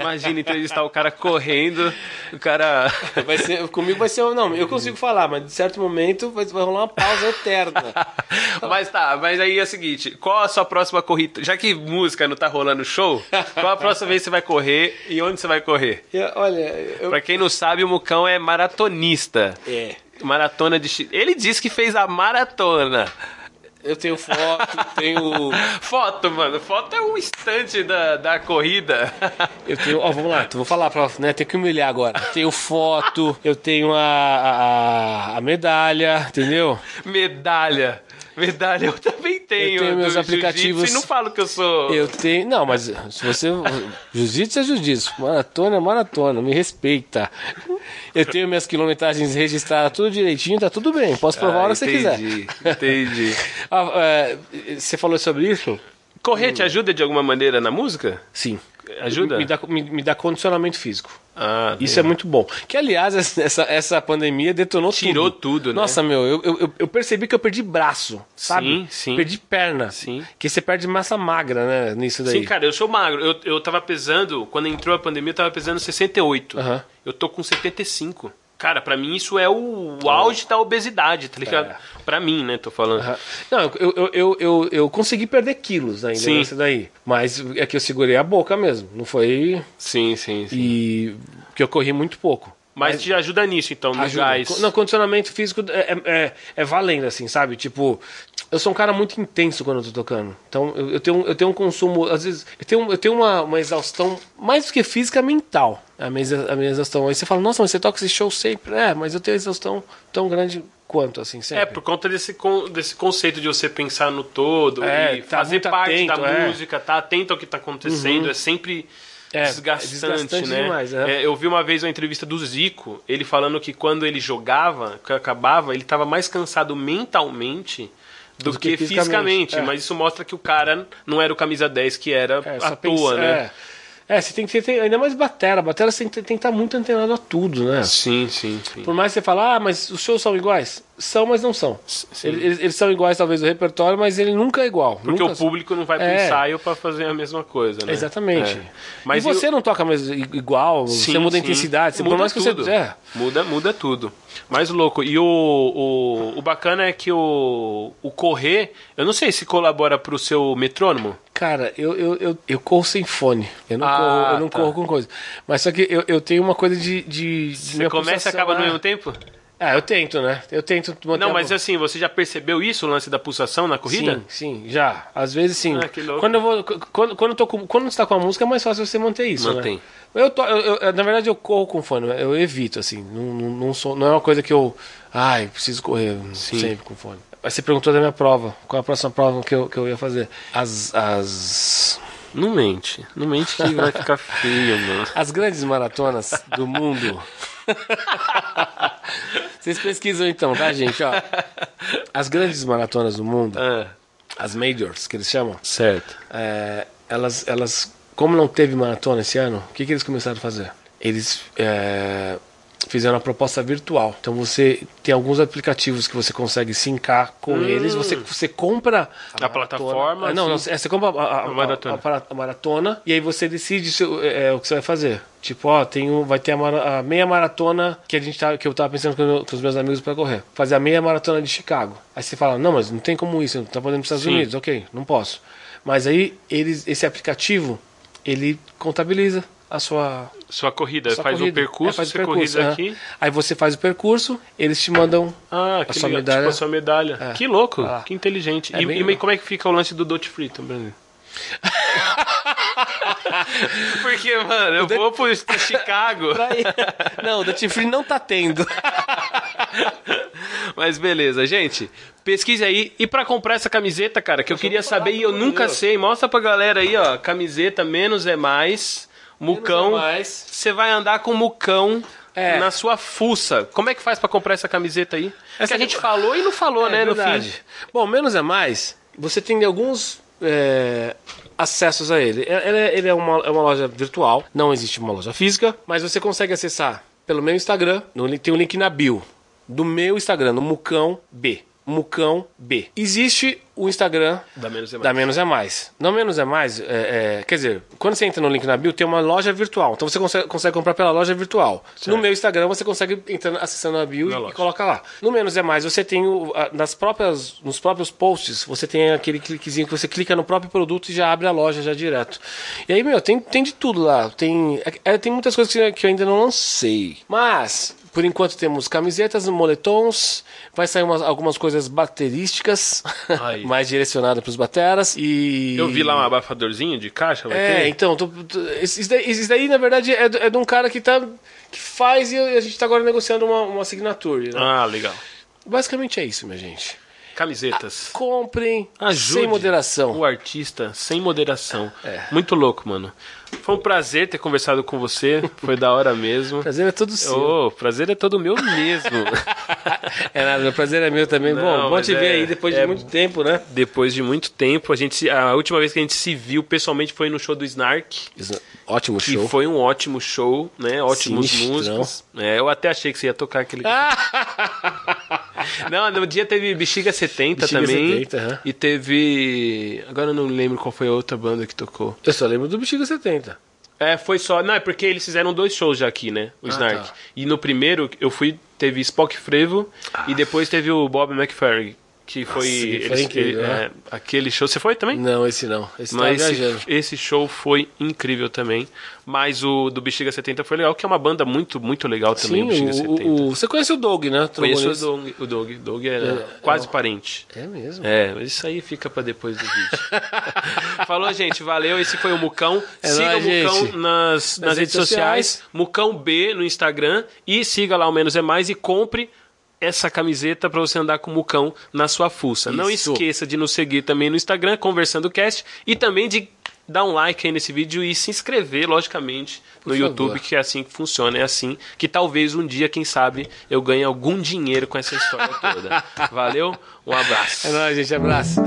Imagina entrevistar o cara correndo. O cara. Vai ser, comigo vai ser. Não, eu consigo falar, mas de certo momento vai, vai rolar uma pausa eterna. mas tá, mas aí é o seguinte: qual a sua próxima corrida? Já que música não tá rolando show, qual a próxima vez que você vai correr e onde você vai correr? E, olha, eu. Pra quem não sabe, o Mucão é maratonista. É. Maratona de. Ele disse que fez a maratona. Eu tenho foto, tenho. Foto, mano. Foto é um instante da, da corrida. Eu tenho, ó, vamos lá, vou falar pra, né, tem que humilhar agora. Tenho foto, eu tenho a, a, a medalha, entendeu? Medalha. Medalha eu também tenho. Eu tenho meus aplicativos. E não falo que eu sou. Eu tenho, não, mas se você, jiu-jitsu é jiu-jitsu, maratona é maratona, me respeita. Eu tenho minhas quilometragens registradas tudo direitinho, tá tudo bem, posso provar a hora que você quiser. Ah, entendi, Entendi. Ah, é, você falou sobre isso? Correr te ajuda de alguma maneira na música? Sim. Ajuda? Me dá, me, me dá condicionamento físico. Ah, Isso é muito bom. Que, aliás, essa, essa pandemia detonou Tirou tudo. tudo, né? Nossa, meu, eu, eu, eu percebi que eu perdi braço, sabe? Sim, sim. Perdi perna. Sim. Que você perde massa magra, né, nisso daí. Sim, cara, eu sou magro. Eu, eu tava pesando, quando entrou a pandemia, eu tava pesando 68. Aham. Eu tô com 75. Cara, pra mim isso é o, o auge da obesidade, tá ligado? É. Pra mim, né, tô falando. Aham. Não, eu, eu, eu, eu, eu consegui perder quilos ainda Sim. nessa daí. Mas é que eu segurei a boca mesmo. Não foi. Sim, sim, sim. E. que eu corri muito pouco. Mas te ajuda nisso, então, no Ajuda. gás. Não, condicionamento físico é, é, é valendo, assim, sabe? Tipo, eu sou um cara muito intenso quando eu tô tocando. Então, eu, eu tenho, eu tenho um consumo, às vezes, eu tenho, eu tenho uma, uma exaustão, mais do que física, mental. A minha, a minha exaustão. Aí você fala, nossa, mas você toca esse show sempre. É, mas eu tenho exaustão tão grande quanto, assim, sempre. É, por conta desse, con- desse conceito de você pensar no todo É, e tá fazer parte atento, da é. música, tá atento ao que tá acontecendo, é sempre é, desgastante, desgastante né? Demais, é. É, eu vi uma vez uma entrevista do Zico, ele falando que quando ele jogava, que acabava, ele estava mais cansado mentalmente do, do que, que, fisicamente. fisicamente é. Mas isso mostra que o cara não era o camisa 10 que era é, à toa, né? É. Você tem que ter, ainda mais batera. Batera você tem, tem que estar muito antenado a tudo, né? Sim, sim, sim. Por mais que você fale, ah, mas os shows são iguais. São, mas não são. Eles, eles, são iguais, talvez, do repertório, mas ele nunca é igual. Porque o público não vai pro é. ensaio pra fazer a mesma coisa, né? Exatamente. É. Mas e você eu... não toca mais igual, sim, você muda a intensidade, você, muda por mais tudo. que você. É. Muda, muda tudo. Mais louco. E o, o, o bacana é que o, o correr, eu não sei se colabora pro seu metrônomo. Cara, eu, eu, eu, eu corro sem fone. Eu não, ah, corro, eu não tá. corro com coisa. Mas só que eu, eu tenho uma coisa de. de, Você começa e acaba no mesmo tempo? Ah, eu tento, né? Eu tento manter Não, mas assim, você já percebeu isso, o lance da pulsação na corrida? Sim, sim, já. Às vezes sim. Ah, que louco. Quando eu vou. Quando, quando, eu tô com, quando você tá com a música, é mais fácil você manter isso. Né? Mantém. Né? Eu, tô, eu, eu, na verdade, eu corro com fone, eu evito, assim. Não, não, não, sou, não é uma coisa que eu. Ai, preciso correr sim. sempre com fone. Mas você perguntou da minha prova. Qual é a próxima prova que eu, que eu ia fazer? As. as... Não mente. Não mente que vai ficar feio, mano. As grandes maratonas do mundo. Vocês pesquisam então, tá, gente? Ó, as grandes maratonas do mundo, ah. as majors, que eles chamam. Certo. É, elas, elas, como não teve maratona esse ano, o que, que eles começaram a fazer? Eles é, fizeram uma proposta virtual. Então você tem alguns aplicativos que você consegue sincar com hum. eles. Você, você compra a, a plataforma. É, não, não, é, você compra a, a, a, maratona. a, maratona e aí você decide se, é, o que você vai fazer. Tipo, ó, tem vai ter a, meia maratona que a gente tá, que eu tava pensando com, com os meus amigos para correr. Fazer a meia maratona de Chicago. Aí você fala, não, mas não tem como isso, não tá podendo para os Estados Sim. Unidos. Ok, não posso. Mas aí eles, esse aplicativo ele contabiliza a sua sua corrida, sua faz corrida. o percurso, é, faz o percurso, corrida aqui. Aí você faz o percurso, eles te mandam ah, a sua medalha. Tipo a sua medalha. É. Que louco, ah. que inteligente. É e, e como é que fica o lance do Dot Free também? Porque, mano, eu vou pro Chicago. Não, o Dot Free não tá tendo. Mas beleza, gente. Pesquise aí. E para comprar essa camiseta, cara, que eu, eu queria saber e eu nunca sei, mostra pra galera aí, ó. Camiseta menos é mais. Mucão. Você vai andar com mucão é. na sua fuça. Como é que faz para comprar essa camiseta aí? Essa que a gente falou e não falou, é, né, verdade. no fim. Bom, menos é mais. Você tem alguns é, acessos a ele. É, ele, é, ele é, uma, é uma loja virtual, não existe uma loja física, mas você consegue acessar pelo meu Instagram. No, tem um link na bio do meu Instagram, no Mucão B. Mucão B. Existe o Instagram da Menos é Mais. Da Menos é Mais. Não Menos é Mais, é, é, quer dizer, quando você entra no link na bio, tem uma loja virtual. Então você consegue, consegue comprar pela loja virtual. Certo. No meu Instagram, você consegue entrar acessando a bio e, coloca lá. No Menos é Mais, você tem o, nas próprias, nos próprios posts, você tem aquele cliquezinho que você clica no próprio produto e já abre a loja já direto. E aí, meu, tem, tem de tudo lá. Tem, é, tem muitas coisas que, que eu ainda não lancei. Mas por enquanto temos camisetas, moletons, vai sair umas, algumas coisas baterísticas, mais direcionadas para os bateras e... Eu vi lá um abafadorzinho de caixa, vai É, ter? então, tô, tô, isso, daí, isso, daí, na verdade é, é de um cara que, tá, que faz e a gente está agora negociando uma, uma assinatura. Né? Ah, legal. Basicamente é isso, minha gente. Camisetas. Ah, comprem Ajude sem moderação. O artista sem moderação. É. Muito louco, mano. Foi um prazer ter conversado com você. Foi da hora mesmo. prazer é todo seu. Oh, prazer é todo meu mesmo. é nada, meu prazer é meu também. Não, bom, bom te é, ver aí depois é, de muito tempo, né? Depois de muito tempo. A, gente, a última vez que a gente se viu pessoalmente foi no show do Snark. Ótimo que show. foi um ótimo show, né? Ótimos Sinistrão. músicos. É, eu até achei que você ia tocar aquele. não, no dia teve Bexiga 70 Bexiga também. 70, uhum. E teve. Agora eu não lembro qual foi a outra banda que tocou. Eu só lembro do Bexiga 70. É, foi só. Não, é porque eles fizeram dois shows já aqui, né? O ah, Snark. Tá. E no primeiro eu fui. Teve Spock Frevo ah. e depois teve o Bob McFerrin que foi, Nossa, que foi incrível, ele, né? é, aquele show. Você foi também? Não, esse não. Esse Mas esse, esse, show foi incrível também. Mas o do Bexiga 70 foi legal, que é uma banda muito, muito legal também, Sim, o Bexiga 70. O, você conhece o Dog, né? Conheço o Dog. O Dog, é, é quase é, parente. É mesmo? É, mas isso aí fica para depois do vídeo. Falou, gente. Valeu. Esse foi o Mucão. É siga nóis, o Mucão nas, nas, nas, redes sociais. sociais. Mucão B no Instagram. E siga lá o Menos é Mais e compre essa camiseta para você andar com o mucão na sua fuça. Isso. Não esqueça de nos seguir também no Instagram, Conversando Cast, e também de dar um like aí nesse vídeo e se inscrever, logicamente, no YouTube, que é assim que funciona, é assim que talvez um dia, quem sabe, eu ganhe algum dinheiro com essa história toda. Valeu, um abraço. É nóis, gente, abraço.